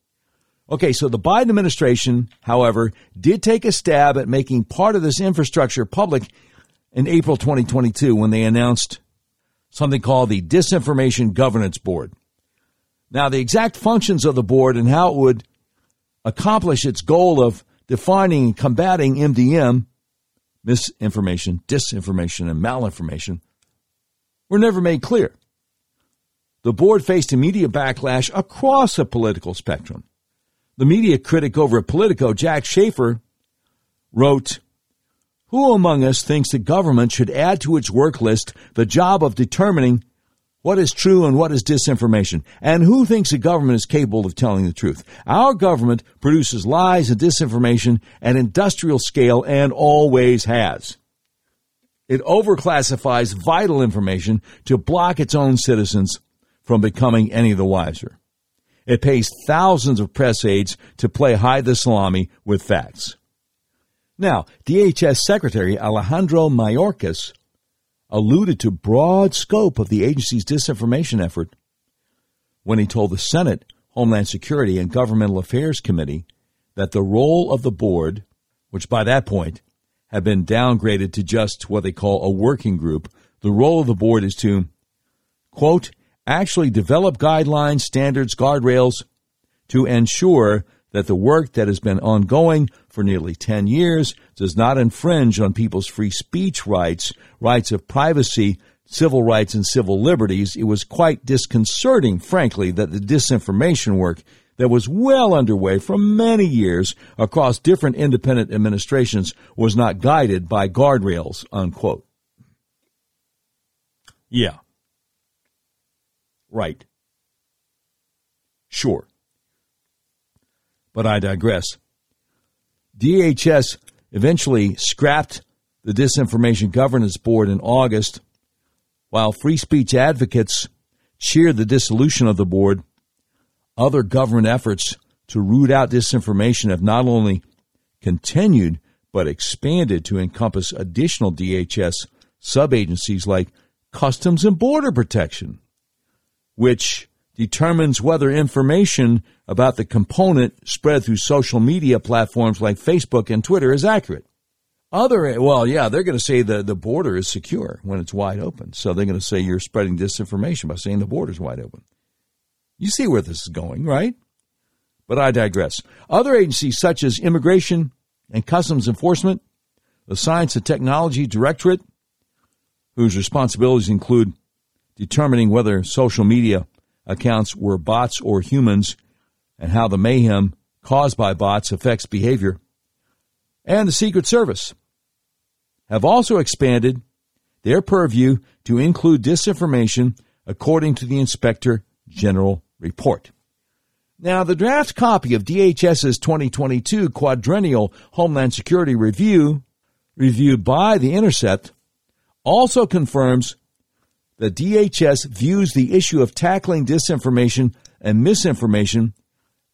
Okay, so the Biden administration, however, did take a stab at making part of this infrastructure public in April 2022 when they announced something called the Disinformation Governance Board. Now, the exact functions of the board and how it would accomplish its goal of defining and combating MDM, misinformation, disinformation, and malinformation, were never made clear. The board faced immediate backlash across the political spectrum. The media critic over at Politico, Jack Shafer, wrote, Who among us thinks the government should add to its work list the job of determining what is true and what is disinformation? And who thinks the government is capable of telling the truth? Our government produces lies and disinformation at industrial scale and always has. It overclassifies vital information to block its own citizens from becoming any the wiser. It pays thousands of press aides to play hide the salami with facts. Now, DHS Secretary Alejandro Mayorkas alluded to broad scope of the agency's disinformation effort when he told the Senate Homeland Security and Governmental Affairs Committee that the role of the board, which by that point had been downgraded to just what they call a working group, the role of the board is to, quote, actually develop guidelines, standards, guardrails to ensure that the work that has been ongoing for nearly 10 years does not infringe on people's free speech rights, rights of privacy, civil rights, and civil liberties. It was quite disconcerting, frankly, that the disinformation work that was well underway for many years across different independent administrations was not guided by guardrails, unquote. Yeah. Right. Sure. But I digress. DHS eventually scrapped the Disinformation Governance Board in August, while free speech advocates cheered the dissolution of the board. Other government efforts to root out disinformation have not only continued but expanded to encompass additional DHS sub-agencies like Customs and Border Protection, which determines whether information about the component spread through social media platforms like Facebook and Twitter is accurate. Other, well, yeah, they're going to say the, the border is secure when it's wide open. So they're going to say you're spreading disinformation by saying the border is wide open. You see where this is going, right? But I digress. Other agencies such as Immigration and Customs Enforcement, the Science and Technology Directorate, whose responsibilities include determining whether social media accounts were bots or humans and how the mayhem caused by bots affects behavior, and the Secret Service, have also expanded their purview to include disinformation according to the Inspector General report. Now, the draft copy of DHS's 2022 quadrennial Homeland Security Review, reviewed by The Intercept, also confirms that DHS views the issue of tackling disinformation and misinformation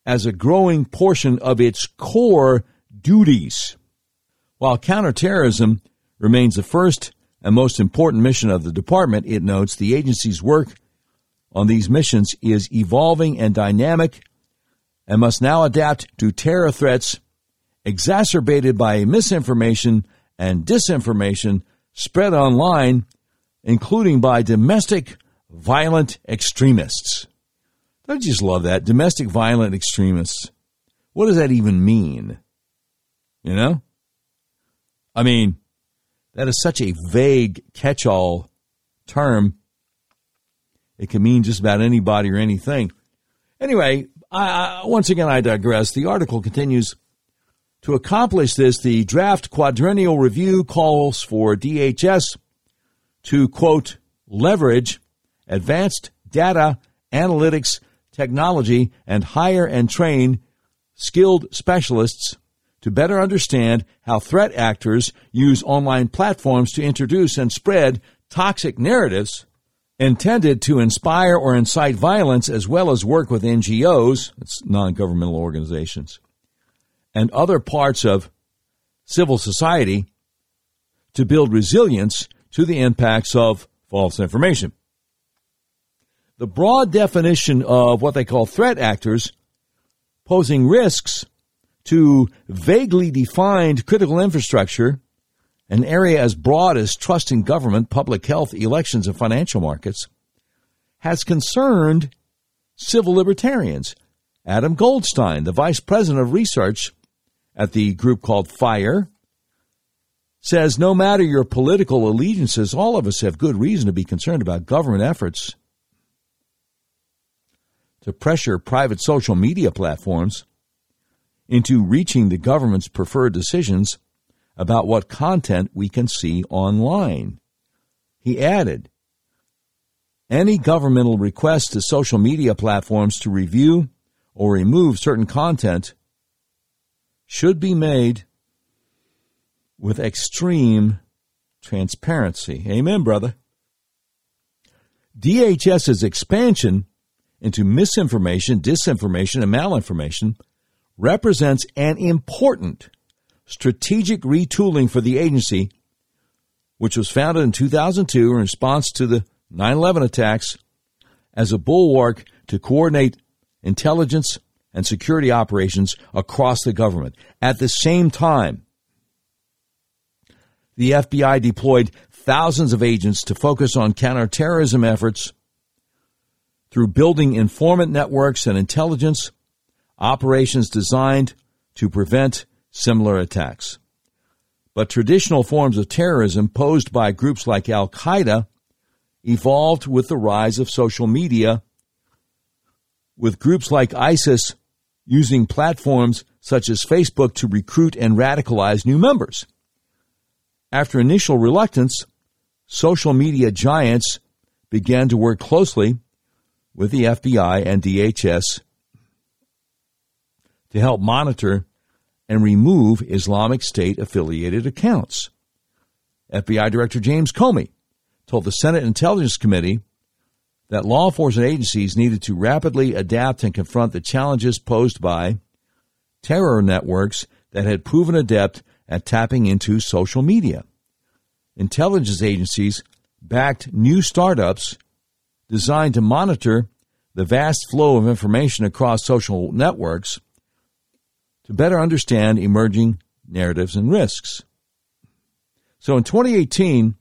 as a growing portion of its core duties. While counterterrorism remains the first and most important mission of the department, it notes the agency's work on these missions is evolving and dynamic and must now adapt to terror threats exacerbated by misinformation and disinformation spread online, including by domestic violent extremists. Don't just love that? Domestic violent extremists. What does that even mean? You know? I mean, that is such a vague catch all term. It can mean just about anybody or anything. Anyway, I, once again, I digress. The article continues. To accomplish this, the draft quadrennial review calls for DHS to, quote, leverage advanced data analytics technology and hire and train skilled specialists to better understand how threat actors use online platforms to introduce and spread toxic narratives intended to inspire or incite violence as well as work with NGOs, non-governmental organizations, and other parts of civil society to build resilience to the impacts of false information. The broad definition of what they call threat actors posing risks to vaguely defined critical infrastructure an area as broad as trust in government, public health, elections, and financial markets, has concerned civil libertarians. Adam Goldstein, the vice president of research at the group called FIRE, says no matter your political allegiances, all of us have good reason to be concerned about government efforts to pressure private social media platforms into reaching the government's preferred decisions about what content we can see online. He added, any governmental request to social media platforms to review or remove certain content should be made with extreme transparency. Amen, brother. DHS's expansion into misinformation, disinformation, and malinformation represents an important strategic retooling for the agency, which was founded in 2002 in response to the 9 11 attacks as a bulwark to coordinate intelligence and security operations across the government. At the same time, the FBI deployed thousands of agents to focus on counterterrorism efforts through building informant networks and intelligence operations designed to prevent similar attacks. But traditional forms of terrorism posed by groups like Al Qaeda evolved with the rise of social media, with groups like ISIS using platforms such as Facebook to recruit and radicalize new members. After initial reluctance, social media giants began to work closely with the FBI and DHS to help monitor and remove Islamic State affiliated accounts. FBI Director James Comey told the Senate Intelligence Committee that law enforcement agencies needed to rapidly adapt and confront the challenges posed by terror networks that had proven adept at tapping into social media. Intelligence agencies backed new startups designed to monitor the vast flow of information across social networks to better understand emerging narratives and risks. So in 2018,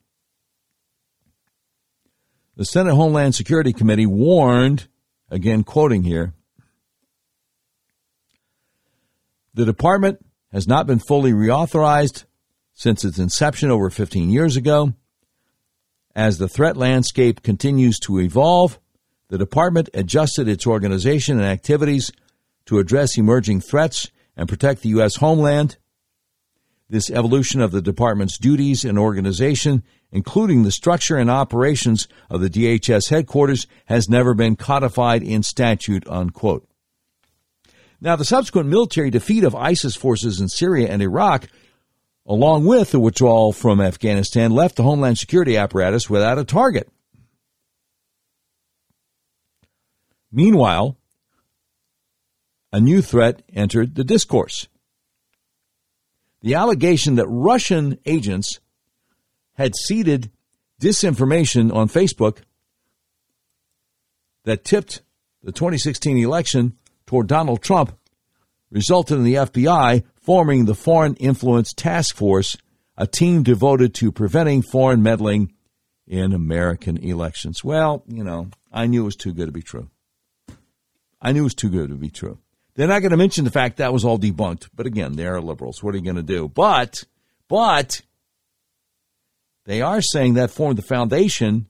the Senate Homeland Security Committee warned, again quoting here, the department has not been fully reauthorized since its inception over 15 years ago. As the threat landscape continues to evolve, the department adjusted its organization and activities to address emerging threats and protect the U.S. homeland. this evolution of the department's duties and organization, including the structure and operations of the DHS headquarters, has never been codified in statute, unquote. Now, the subsequent military defeat of ISIS forces in Syria and Iraq, along with the withdrawal from Afghanistan, left the Homeland Security apparatus without a target. Meanwhile, a new threat entered the discourse. The allegation that Russian agents had seeded disinformation on Facebook that tipped the 2016 election toward Donald Trump resulted in the FBI forming the Foreign Influence Task Force, a team devoted to preventing foreign meddling in American elections. Well, you know, I knew it was too good to be true. I knew it was too good to be true. They're not going to mention the fact that was all debunked. But again, they're liberals. What are you going to do? But, but, they are saying that formed the foundation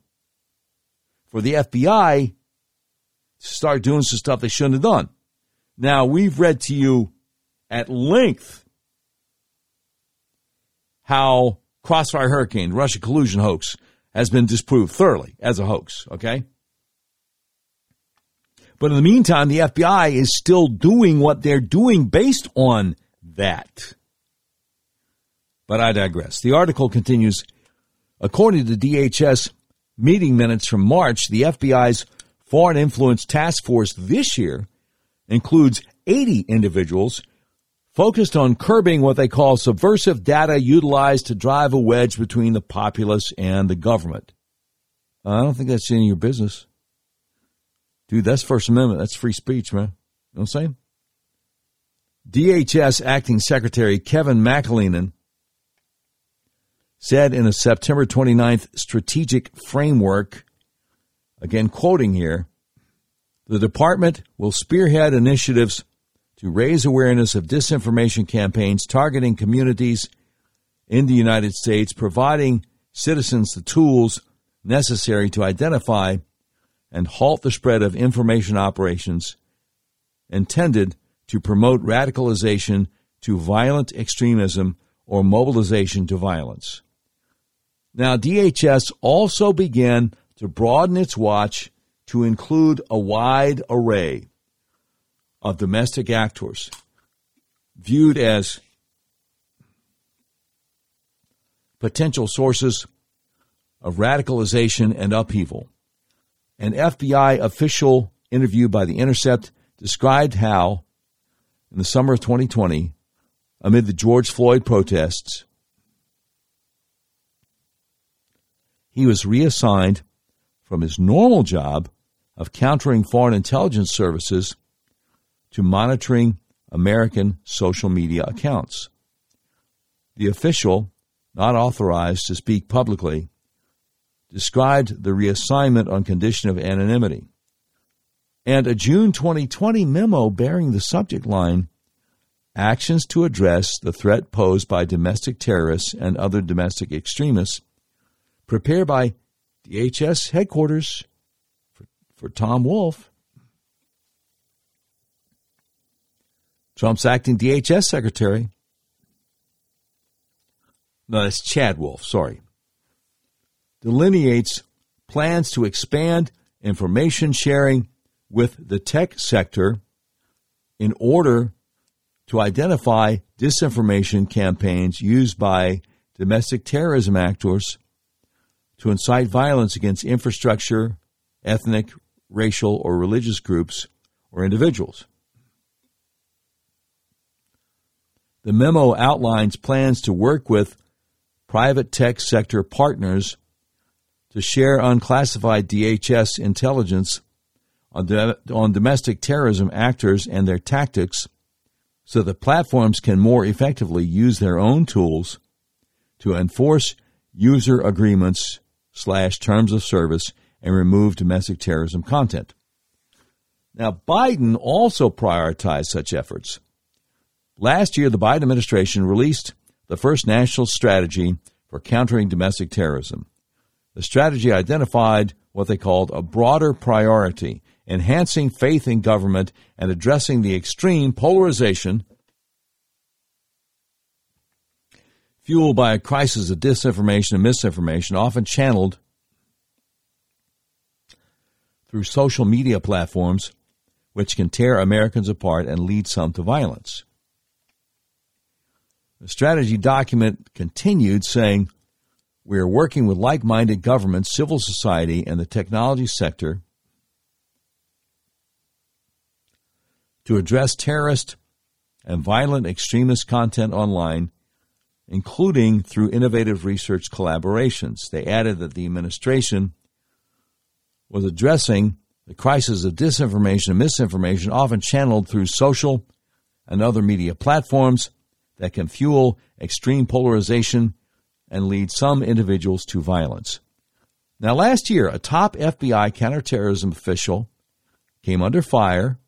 for the FBI to start doing some stuff they shouldn't have done. Now, we've read to you at length how Crossfire Hurricane, Russia collusion hoax, has been disproved thoroughly as a hoax, okay? But in the meantime, the FBI is still doing what they're doing based on that. But I digress. The article continues According to DHS meeting minutes from March, the FBI's Foreign Influence Task Force this year includes 80 individuals focused on curbing what they call subversive data utilized to drive a wedge between the populace and the government. I don't think that's any of your business. Dude, that's First Amendment. That's free speech, man. You know what I'm saying? DHS Acting Secretary Kevin McAleenan said in a September 29th strategic framework, again quoting here, the department will spearhead initiatives to raise awareness of disinformation campaigns targeting communities in the United States, providing citizens the tools necessary to identify and halt the spread of information operations intended to promote radicalization to violent extremism or mobilization to violence. Now, DHS also began to broaden its watch to include a wide array of domestic actors viewed as potential sources of radicalization and upheaval. An FBI official interviewed by The Intercept described how, in the summer of 2020, amid the George Floyd protests, he was reassigned from his normal job of countering foreign intelligence services to monitoring American social media accounts. The official, not authorized to speak publicly, described the reassignment on condition of anonymity. And a June 2020 memo bearing the subject line Actions to address the threat posed by domestic terrorists and other domestic extremists prepared by DHS headquarters for, for Tom Wolf. Trump's acting DHS secretary. No, that's Chad Wolf, sorry. Delineates plans to expand information sharing with the tech sector in order to identify disinformation campaigns used by domestic terrorism actors to incite violence against infrastructure, ethnic, racial, or religious groups or individuals. The memo outlines plans to work with private tech sector partners to share unclassified DHS intelligence on, de- on domestic terrorism actors and their tactics so that platforms can more effectively use their own tools to enforce user agreements slash terms of service and remove domestic terrorism content. Now, Biden also prioritized such efforts. Last year, the Biden administration released the first national strategy for countering domestic terrorism. The strategy identified what they called a broader priority, enhancing faith in government and addressing the extreme polarization fueled by a crisis of disinformation and misinformation, often channeled through social media platforms, which can tear Americans apart and lead some to violence. The strategy document continued saying, We are working with like minded governments, civil society, and the technology sector to address terrorist and violent extremist content online, including through innovative research collaborations. They added that the administration was addressing the crisis of disinformation and misinformation, often channeled through social and other media platforms that can fuel extreme polarization and lead some individuals to violence. Now, last year, a top FBI counterterrorism official came under fire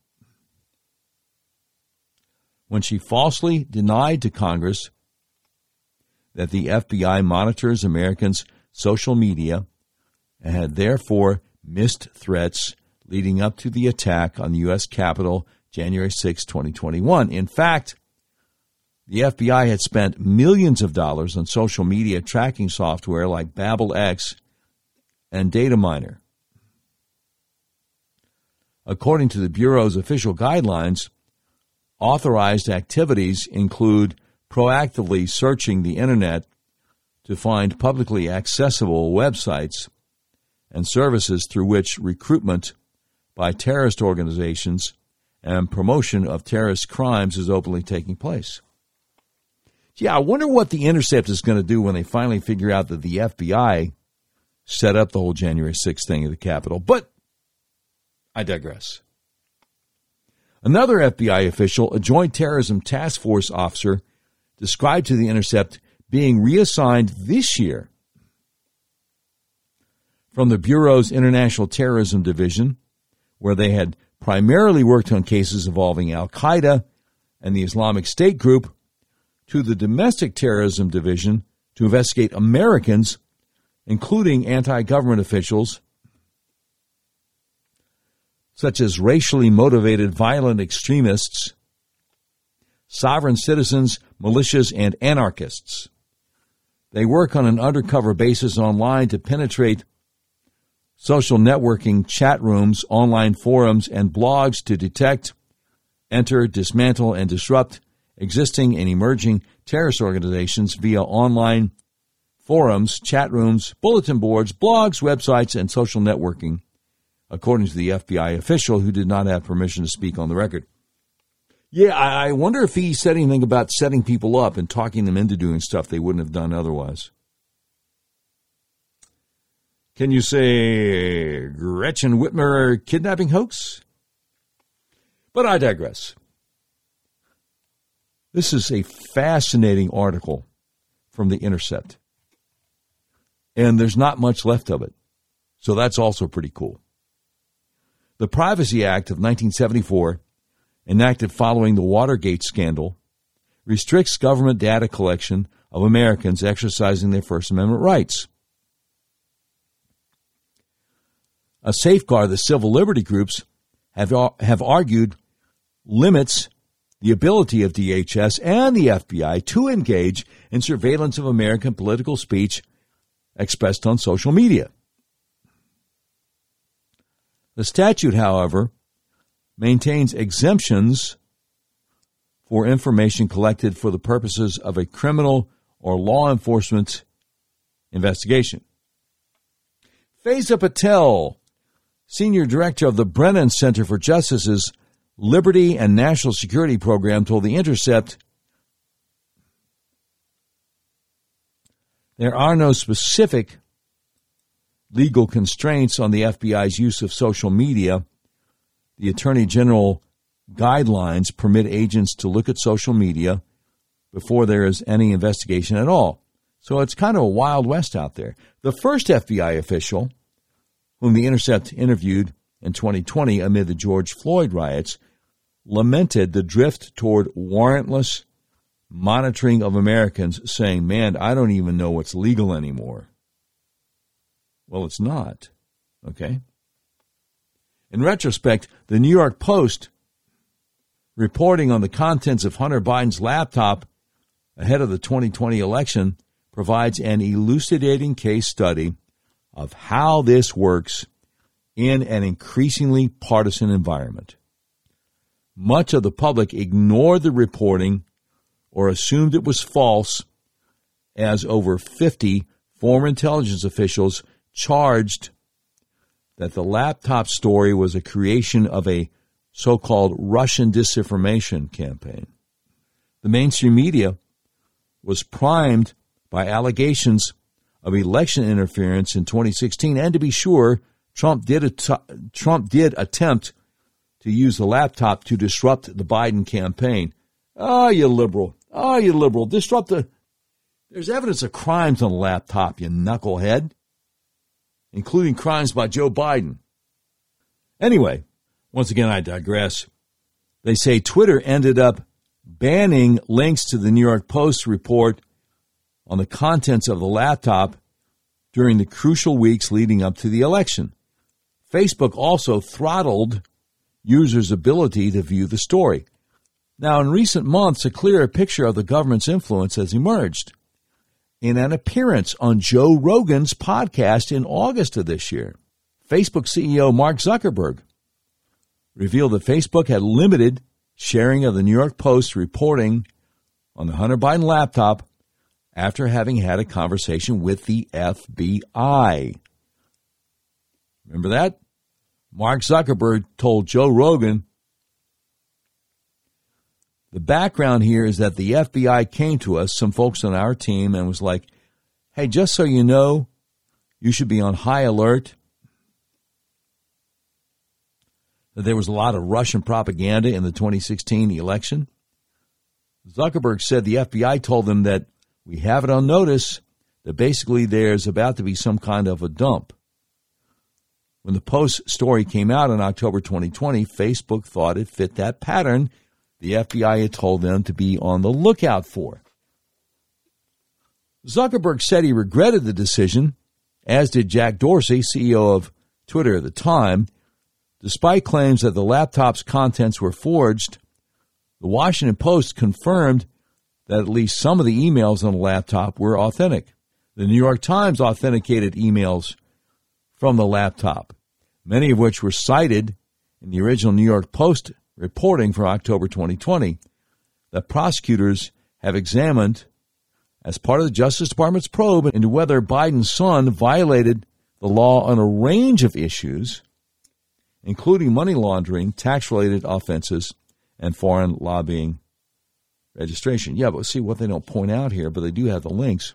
when she falsely denied to Congress that the FBI monitors Americans' social media and had therefore missed threats leading up to the attack on the U.S. Capitol January 6, 2021. In fact, the FBI had spent millions of dollars on social media tracking software like BabelX and Dataminr. According to the Bureau's official guidelines, authorized activities include proactively searching the Internet to find publicly accessible websites and services through which recruitment by terrorist organizations and promotion of terrorist crimes is openly taking place. Yeah, I wonder what the Intercept is going to do when they finally figure out that the FBI set up the whole January 6th thing at the Capitol. But I digress. Another FBI official, a Joint Terrorism Task Force officer, described to The Intercept being reassigned this year from the Bureau's International Terrorism Division, where they had primarily worked on cases involving Al Qaeda and the Islamic State group, to the Domestic Terrorism Division to investigate Americans, including anti government officials, such as racially motivated violent extremists, sovereign citizens, militias, and anarchists. They work on an undercover basis online to penetrate social networking chat rooms, online forums, and blogs to detect, enter, dismantle, and disrupt existing and emerging terrorist organizations via online forums, chat rooms, bulletin boards, blogs, websites, and social networking, according to the FBI official who did not have permission to speak on the record. Yeah, I wonder if he said anything about setting people up and talking them into doing stuff they wouldn't have done otherwise. Can you say Gretchen Whitmer kidnapping hoax? But I digress. This is a fascinating article from The Intercept. And there's not much left of it. So that's also pretty cool. The Privacy Act of 1974, enacted following the Watergate scandal, restricts government data collection of Americans exercising their First Amendment rights. A safeguard the civil liberty groups have, have argued limits the ability of DHS and the FBI to engage in surveillance of American political speech expressed on social media. The statute, however, maintains exemptions for information collected for the purposes of a criminal or law enforcement investigation. Faiza Patel, senior director of the Brennan Center for Justice's Liberty and National Security Program told The Intercept there are no specific legal constraints on the FBI's use of social media. The Attorney General guidelines permit agents to look at social media before there is any investigation at all. So it's kind of a wild west out there. The first FBI official, whom The Intercept interviewed in 2020 amid the George Floyd riots, lamented the drift toward warrantless monitoring of Americans, saying, Man, I don't even know what's legal anymore. Well, it's not. Okay? In retrospect, the New York Post, reporting on the contents of Hunter Biden's laptop ahead of the 2020 election provides an elucidating case study of how this works in an increasingly partisan environment. Much of the public ignored the reporting or assumed it was false, as over 50 former intelligence officials charged that the laptop story was a creation of a so called Russian disinformation campaign. The mainstream media was primed by allegations of election interference in 2016, and to be sure, Trump did att- Trump did attempt to use the laptop to disrupt the Biden campaign. Ah, oh, you liberal! Ah, oh, you liberal! Disrupt the. There's evidence of crimes on the laptop, you knucklehead, including crimes by Joe Biden. Anyway, once again, I digress. They say Twitter ended up banning links to the New York Post report on the contents of the laptop during the crucial weeks leading up to the election. Facebook also throttled users' ability to view the story. Now, in recent months, a clearer picture of the government's influence has emerged. In an appearance on Joe Rogan's podcast in August of this year, Facebook CEO Mark Zuckerberg revealed that Facebook had limited sharing of the New York Post reporting on the Hunter Biden laptop after having had a conversation with the FBI. Remember that? Mark Zuckerberg told Joe Rogan the background here is that the FBI came to us, some folks on our team, and was like, hey, just so you know, you should be on high alert. That there was a lot of Russian propaganda in the 2016 election. Zuckerberg said the FBI told them that we have it on notice that basically there's about to be some kind of a dump. When the Post story came out in October 2020, Facebook thought it fit that pattern the FBI had told them to be on the lookout for. Zuckerberg said he regretted the decision, as did Jack Dorsey, CEO of Twitter at the time. Despite claims that the laptop's contents were forged, the Washington Post confirmed that at least some of the emails on the laptop were authentic. The New York Times authenticated emails from the laptop, many of which were cited in the original New York Post reporting for October 2020 that prosecutors have examined as part of the Justice Department's probe into whether Biden's son violated the law on a range of issues, including money laundering, tax related offenses, and foreign lobbying registration. Yeah, but see what they don't point out here, but they do have the links.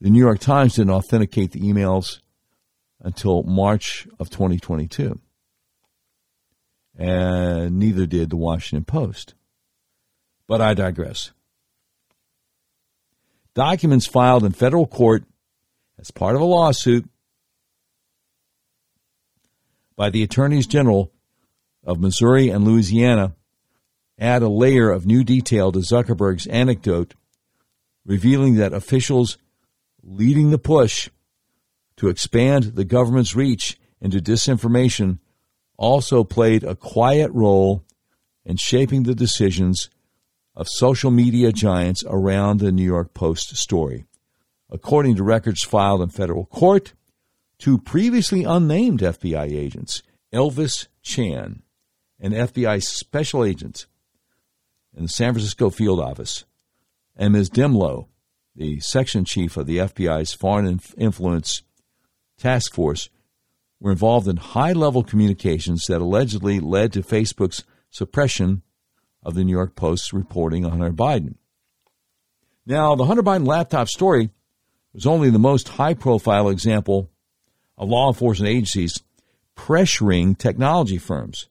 The New York Times didn't authenticate the emails until March of 2022 and neither did the Washington Post. But I digress. Documents filed in federal court as part of a lawsuit by the attorneys general of Missouri and Louisiana add a layer of new detail to Zuckerberg's anecdote, revealing that officials leading the push to expand the government's reach into disinformation also played a quiet role in shaping the decisions of social media giants around the New York Post story. According to records filed in federal court, two previously unnamed FBI agents, Elvis Chan, an FBI special agent in the San Francisco field office, and Ms. Dehmlow, the section chief of the FBI's Foreign Influence Task Force, were involved in high level communications that allegedly led to Facebook's suppression of the New York Post's reporting on Hunter Biden. Now, the Hunter Biden laptop story was only the most high profile example of law enforcement agencies pressuring technology firms.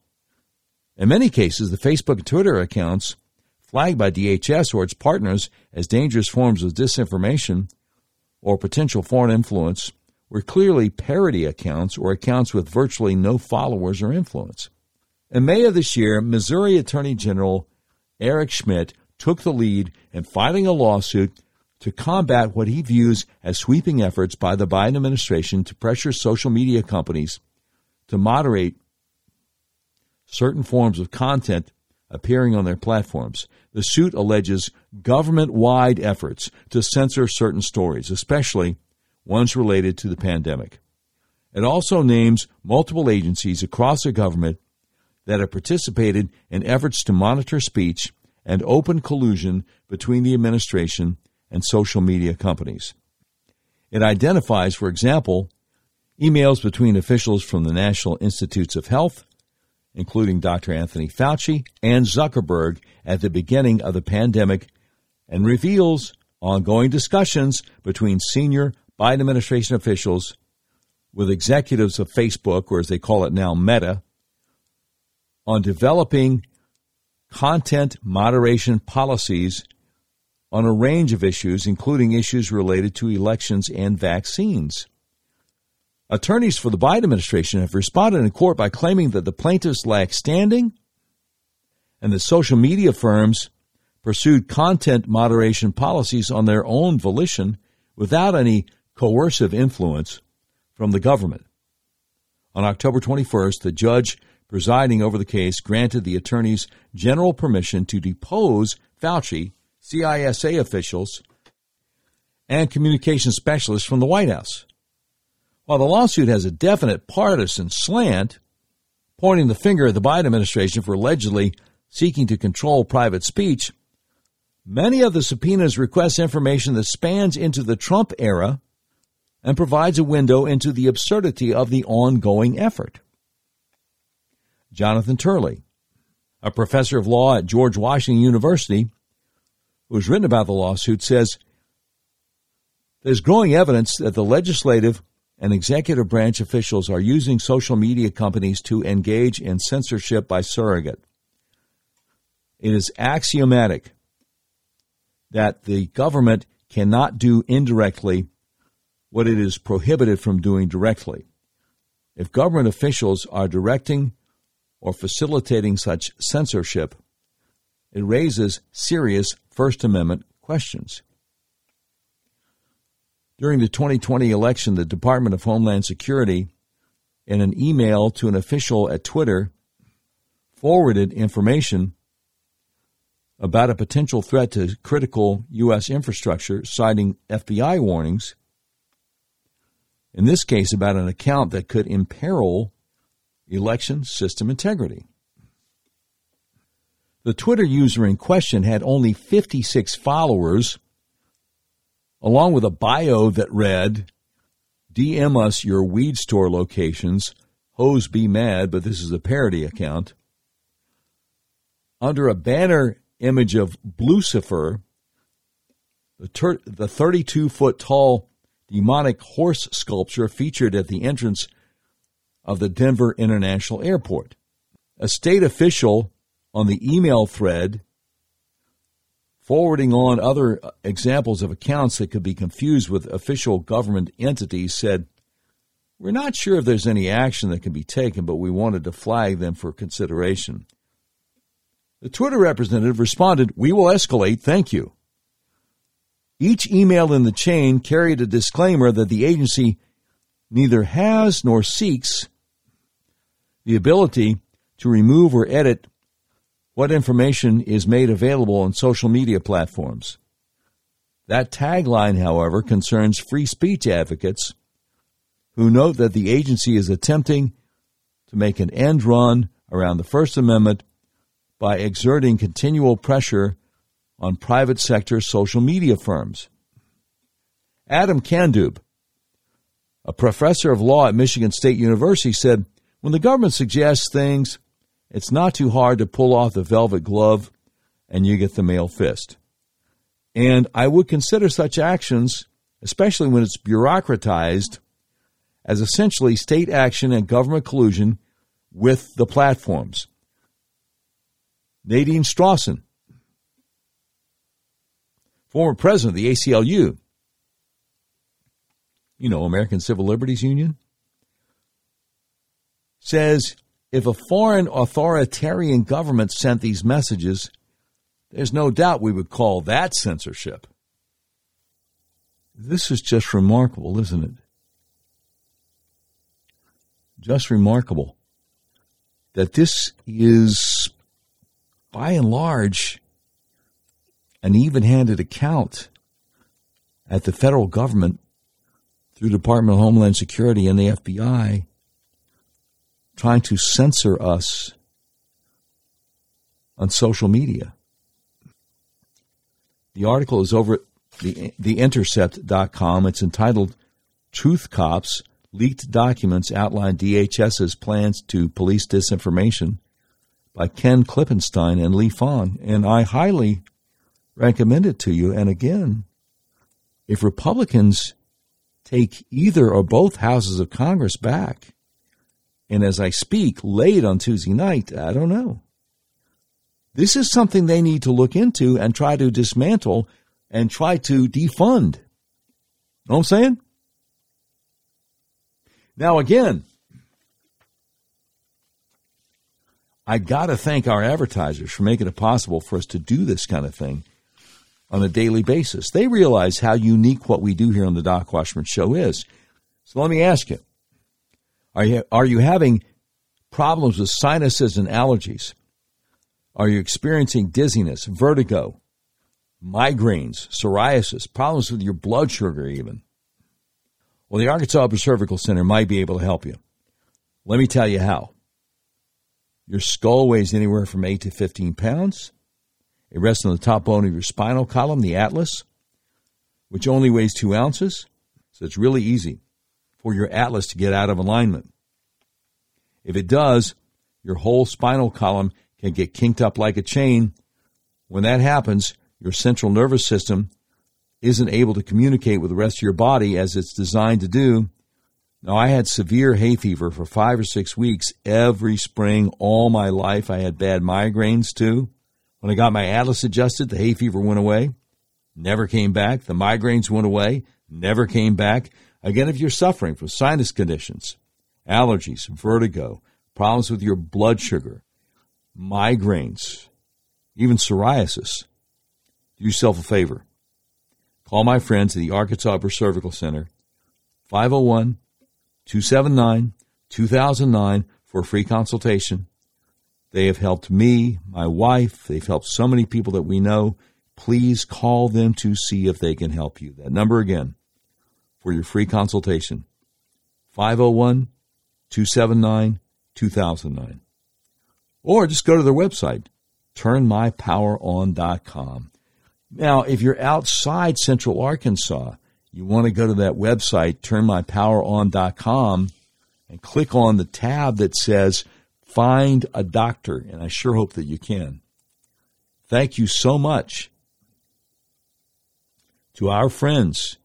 In many cases, the Facebook and Twitter accounts flagged by DHS or its partners as dangerous forms of disinformation or potential foreign influence were clearly parody accounts or accounts with virtually no followers or influence. In May of this year, Missouri Attorney General Eric Schmitt took the lead in filing a lawsuit to combat what he views as sweeping efforts by the Biden administration to pressure social media companies to moderate certain forms of content appearing on their platforms. The suit alleges government wide efforts to censor certain stories, especially ones related to the pandemic. It also names multiple agencies across the government that have participated in efforts to monitor speech and open collusion between the administration and social media companies. It identifies, for example, emails between officials from the National Institutes of Health, including Dr. Anthony Fauci and Zuckerberg at the beginning of the pandemic, and reveals ongoing discussions between senior Biden administration officials with executives of Facebook, or as they call it now, Meta, on developing content moderation policies on a range of issues, including issues related to elections and vaccines. Attorneys for the Biden administration have responded in court by claiming that the plaintiffs lack standing and the social media firms pursued content moderation policies on their own volition without any coercive influence from the government. On October 21st, the judge presiding over the case granted the attorneys general permission to depose Fauci, CISA officials, and communication specialists from the White House. While the lawsuit has a definite partisan slant, pointing the finger at the Biden administration for allegedly seeking to control private speech, many of the subpoenas request information that spans into the Trump era and provides a window into the absurdity of the ongoing effort. Jonathan Turley, a professor of law at George Washington University, who has written about the lawsuit, says there's growing evidence that the legislative and executive branch officials are using social media companies to engage in censorship by surrogate. It is axiomatic that the government cannot do indirectly what it is prohibited from doing directly. If government officials are directing or facilitating such censorship, it raises serious First Amendment questions. During the 2020 election, the Department of Homeland Security, in an email to an official at Twitter, forwarded information about a potential threat to critical U.S. infrastructure, citing FBI warnings. In this case, about an account that could imperil election system integrity. The Twitter user in question had only 56 followers along with a bio that read, DM us your weed store locations. Hose be mad, but this is a parody account. Under a banner image of Lucifer, the 32 foot tall demonic horse sculpture featured at the entrance of the Denver International Airport. A state official on the email thread forwarding on other uh, examples of accounts that could be confused with official government entities, said, We're not sure if there's any action that can be taken, but we wanted to flag them for consideration. The Twitter representative responded, We will escalate, thank you. Each email in the chain carried a disclaimer that the agency neither has nor seeks the ability to remove or edit what information is made available on social media platforms. That tagline, however, concerns free speech advocates who note that the agency is attempting to make an end run around the First Amendment by exerting continual pressure on private sector social media firms. Adam Candeub, a professor of law at Michigan State University, said when the government suggests things it's not too hard to pull off the velvet glove and you get the male fist. And I would consider such actions, especially when it's bureaucratized, as essentially state action and government collusion with the platforms. Nadine Strossen, former president of the ACLU, you know, American Civil Liberties Union, says if a foreign authoritarian government sent these messages, there's no doubt we would call that censorship. This is just remarkable, isn't it? Just remarkable that this is by and large, an even handed account at the federal government through Department of Homeland Security and the FBI trying to censor us on social media. The article is over at the, theintercept.com. It's entitled Truth Cops Leaked Documents Outline DHS's Plans to Police Disinformation by Ken Klippenstein and Lee Fang. And I highly recommend it to you. And again, if Republicans take either or both houses of Congress back, and as I speak, late on Tuesday night, I don't know. This is something they need to look into and try to dismantle and try to defund. Know what I'm saying? Now, again, I got to thank our advertisers for making it possible for us to do this kind of thing on a daily basis. They realize how unique what we do here on the Doc Washburn Show is. So let me ask you are you, are you having problems with sinuses and allergies? Are you experiencing dizziness, vertigo, migraines, psoriasis, problems with your blood sugar, even? Well, the Arkansas Upper Cervical Center might be able to help you. Let me tell you how. Your skull weighs anywhere from 8 to 15 pounds. It rests on the top bone of your spinal column, the atlas, which only weighs 2 ounces. So it's really easy for your atlas to get out of alignment. If it does, your whole spinal column can get kinked up like a chain. When that happens, your central nervous system isn't able to communicate with the rest of your body as it's designed to do. Now, I had severe hay fever for five or six weeks every spring all my life. I had bad migraines too. When I got my atlas adjusted, the hay fever went away, never came back. The migraines went away, never came back. Again, if you're suffering from sinus conditions, allergies, vertigo, problems with your blood sugar, migraines, even psoriasis, do yourself a favor. Call my friends at the Arkansas Upper Cervical Center, 501 279 2009 for a free consultation. They have helped me, my wife, they've helped so many people that we know. Please call them to see if they can help you. That number again for your free consultation 501 279 2009. Or just go to their website, turnmypoweron.com. Now, if you're outside central Arkansas, you want to go to that website, turnmypoweron.com, and click on the tab that says Find a Doctor. And I sure hope that you can. Thank you so much to our friends,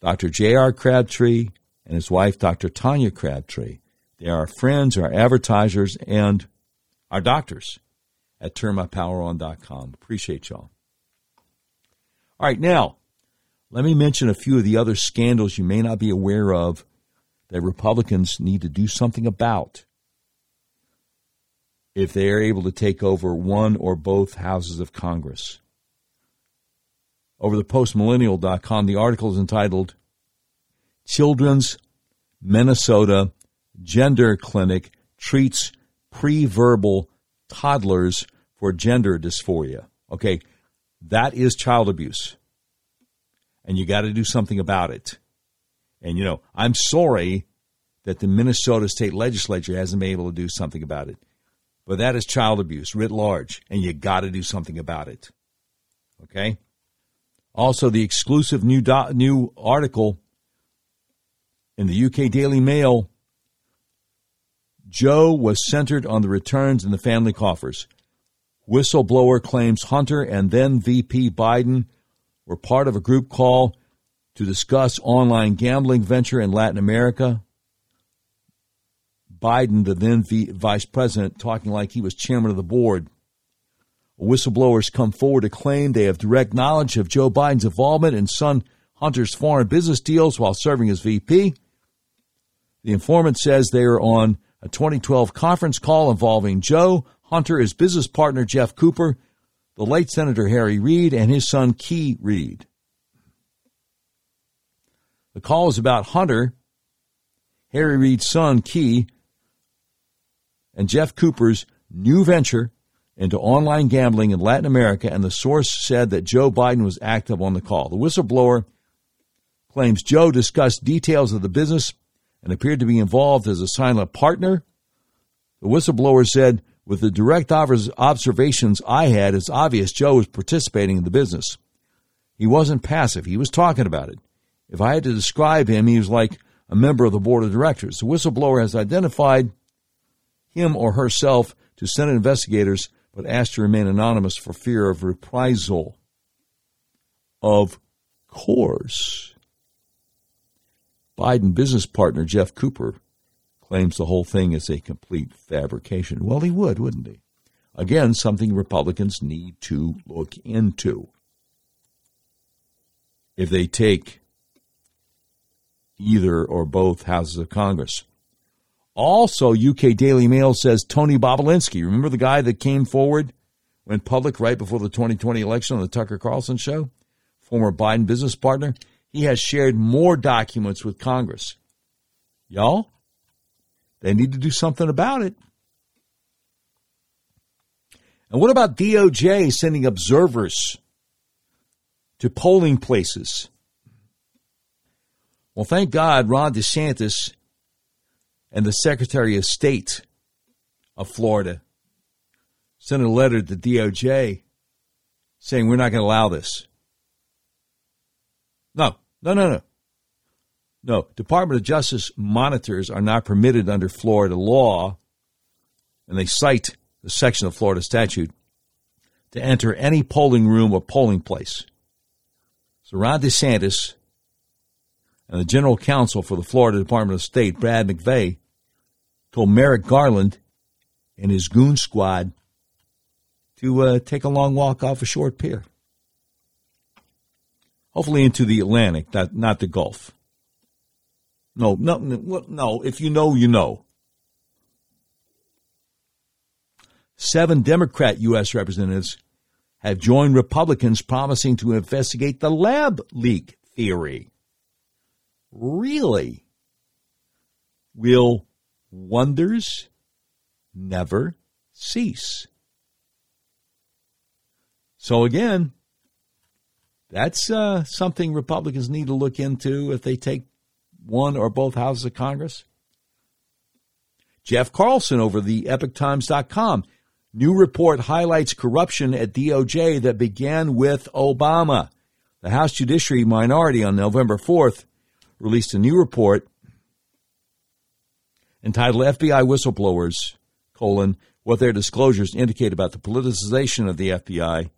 Dr. J.R. Crabtree and his wife, Dr. Tanya Crabtree. They are our friends, our advertisers, and our doctors at turnmypoweron.com. Appreciate y'all. All right, now, let me mention a few of the other scandals you may not be aware of that Republicans need to do something about if they are able to take over one or both houses of Congress. Over the postmillennial.com, the article is entitled Children's Minnesota Gender Clinic Treats Pre-Verbal Toddlers for Gender Dysphoria. Okay, that is child abuse and you got to do something about it. And, you know, I'm sorry that the Minnesota state legislature hasn't been able to do something about it. But that is child abuse writ large, and you got to do something about it. Okay? Also, the exclusive new, do- new article in the UK Daily Mail Joe was centered on the returns in the family coffers. Whistleblower claims Hunter and then VP Biden were part of a group call to discuss online gambling venture in Latin America. Biden, the then vice president, talking like he was chairman of the board. Whistleblowers come forward to claim they have direct knowledge of Joe Biden's involvement in son Hunter's foreign business deals while serving as VP. The informant says they are on a 2012 conference call involving Joe, Hunter, his business partner Jeff Cooper, the late Senator Harry Reid and his son Key Reid. The call is about Hunter, Harry Reid's son Key, and Jeff Cooper's new venture into online gambling in Latin America, and the source said that Joe Biden was active on the call. The whistleblower claims Joe discussed details of the business and appeared to be involved as a silent partner. The whistleblower said, with the direct observations I had, it's obvious Joe was participating in the business. He wasn't passive, he was talking about it. If I had to describe him, he was like a member of the board of directors. The whistleblower has identified him or herself to Senate investigators, but asked to remain anonymous for fear of reprisal. Of course. Biden business partner Jeff Cooper claims the whole thing is a complete fabrication. Well, he would, wouldn't he? Again, something Republicans need to look into. If they take either or both houses of Congress. Also, UK Daily Mail says Tony Bobulinski, remember the guy that came forward, went public right before the 2020 election on the Tucker Carlson show? Former Biden business partner. He has shared more documents with Congress. Y'all, they need to do something about it. And what about DOJ sending observers to polling places? Well, thank God Ron DeSantis and the Secretary of State of Florida sent a letter to DOJ saying we're not going to allow this. No, no, no, no. No, Department of Justice monitors are not permitted under Florida law, and they cite the section of Florida statute to enter any polling room or polling place. So Ron DeSantis and the general counsel for the Florida Department of State, Brad McVay, told Merrick Garland and his goon squad to uh, take a long walk off a short pier. Hopefully into the Atlantic, not, not the Gulf. No, no, no. If you know, you know. Seven Democrat U.S. representatives have joined Republicans promising to investigate the lab leak theory. Really? Will wonders never cease? So again, that's uh, something Republicans need to look into if they take one or both houses of Congress? Jeff Carlson over the EpochTimes.com. New report highlights corruption at DOJ that began with Obama. The House Judiciary Minority on November 4th released a new report entitled FBI Whistleblowers, colon, what their disclosures indicate about the politicization of the FBI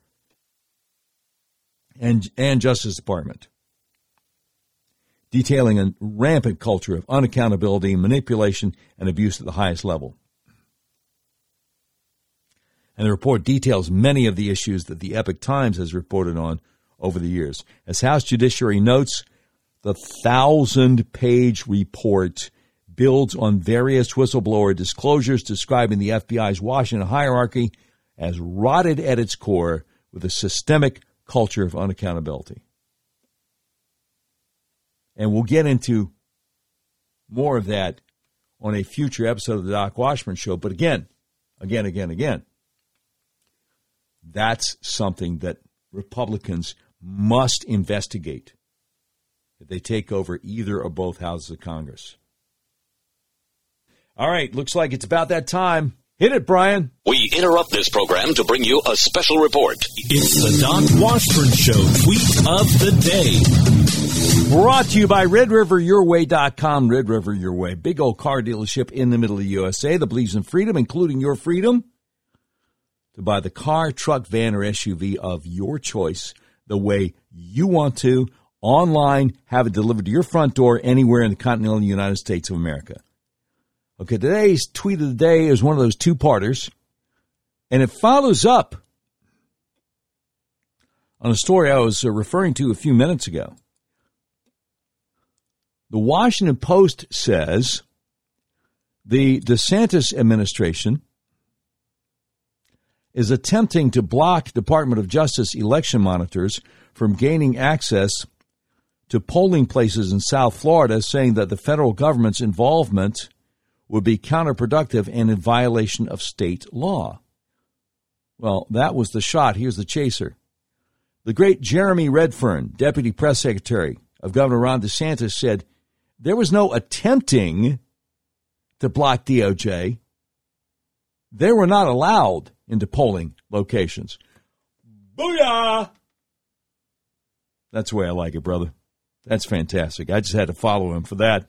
and, and Justice Department detailing a rampant culture of unaccountability, manipulation, and abuse at the highest level. And the report details many of the issues that the Epoch Times has reported on over the years. As House Judiciary notes, the thousand page report builds on various whistleblower disclosures describing the FBI's Washington hierarchy as rotted at its core with a systemic culture of unaccountability. And we'll get into more of that on a future episode of the Doc Washburn Show. But again, again, again, again, that's something that Republicans must investigate if they take over either or both houses of Congress. All right, looks like it's about that time. Hit it, Brian. We interrupt this program to bring you a special report. It's the Doc Washburn Show tweet of the day. Brought to you by RedRiverYourWay.com. Red River Your Way, big old car dealership in the middle of the USA that believes in freedom, including your freedom to buy the car, truck, van, or SUV of your choice the way you want to, online, have it delivered to your front door anywhere in the continental United States of America. Okay, today's tweet of the day is one of those two parters, and it follows up on a story I was uh, referring to a few minutes ago. The Washington Post says the DeSantis administration is attempting to block Department of Justice election monitors from gaining access to polling places in South Florida, saying that the federal government's involvement would be counterproductive and in violation of state law. Well, that was the shot. Here's the chaser. The great Jeremy Redfern, Deputy Press Secretary of Governor Ron DeSantis, said there was no attempting to block DOJ. They were not allowed into polling locations. Booyah! That's the way I like it, brother. That's fantastic. I just had to follow him for that.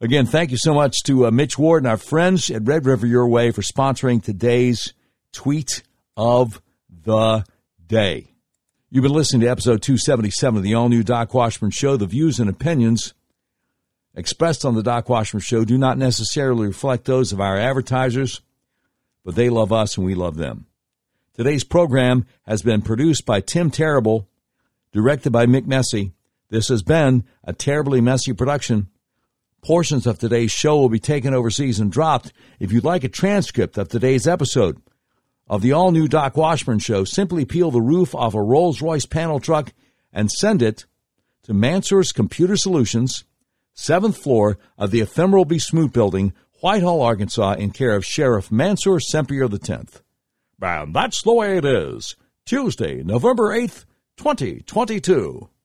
Again, thank you so much to uh, Mitch Ward and our friends at Red River Your Way for sponsoring today's tweet of the day. You've been listening to episode 277 of the all new Doc Washburn Show. The views and opinions expressed on the Doc Washburn Show do not necessarily reflect those of our advertisers, but they love us and we love them. Today's program has been produced by Tim Terrible, directed by Mick Messy. This has been a terribly messy production. Portions of today's show will be taken overseas and dropped. If you'd like a transcript of today's episode, of the all new Doc Washburn Show, simply peel the roof off a Rolls Royce panel truck and send it to Mansour's Computer Solutions, seventh floor of the Ephemeral B. Smoot Building, Whitehall, Arkansas, in care of Sheriff Mansour Sempier X. And that's the way it is. Tuesday, November 8th, 2022.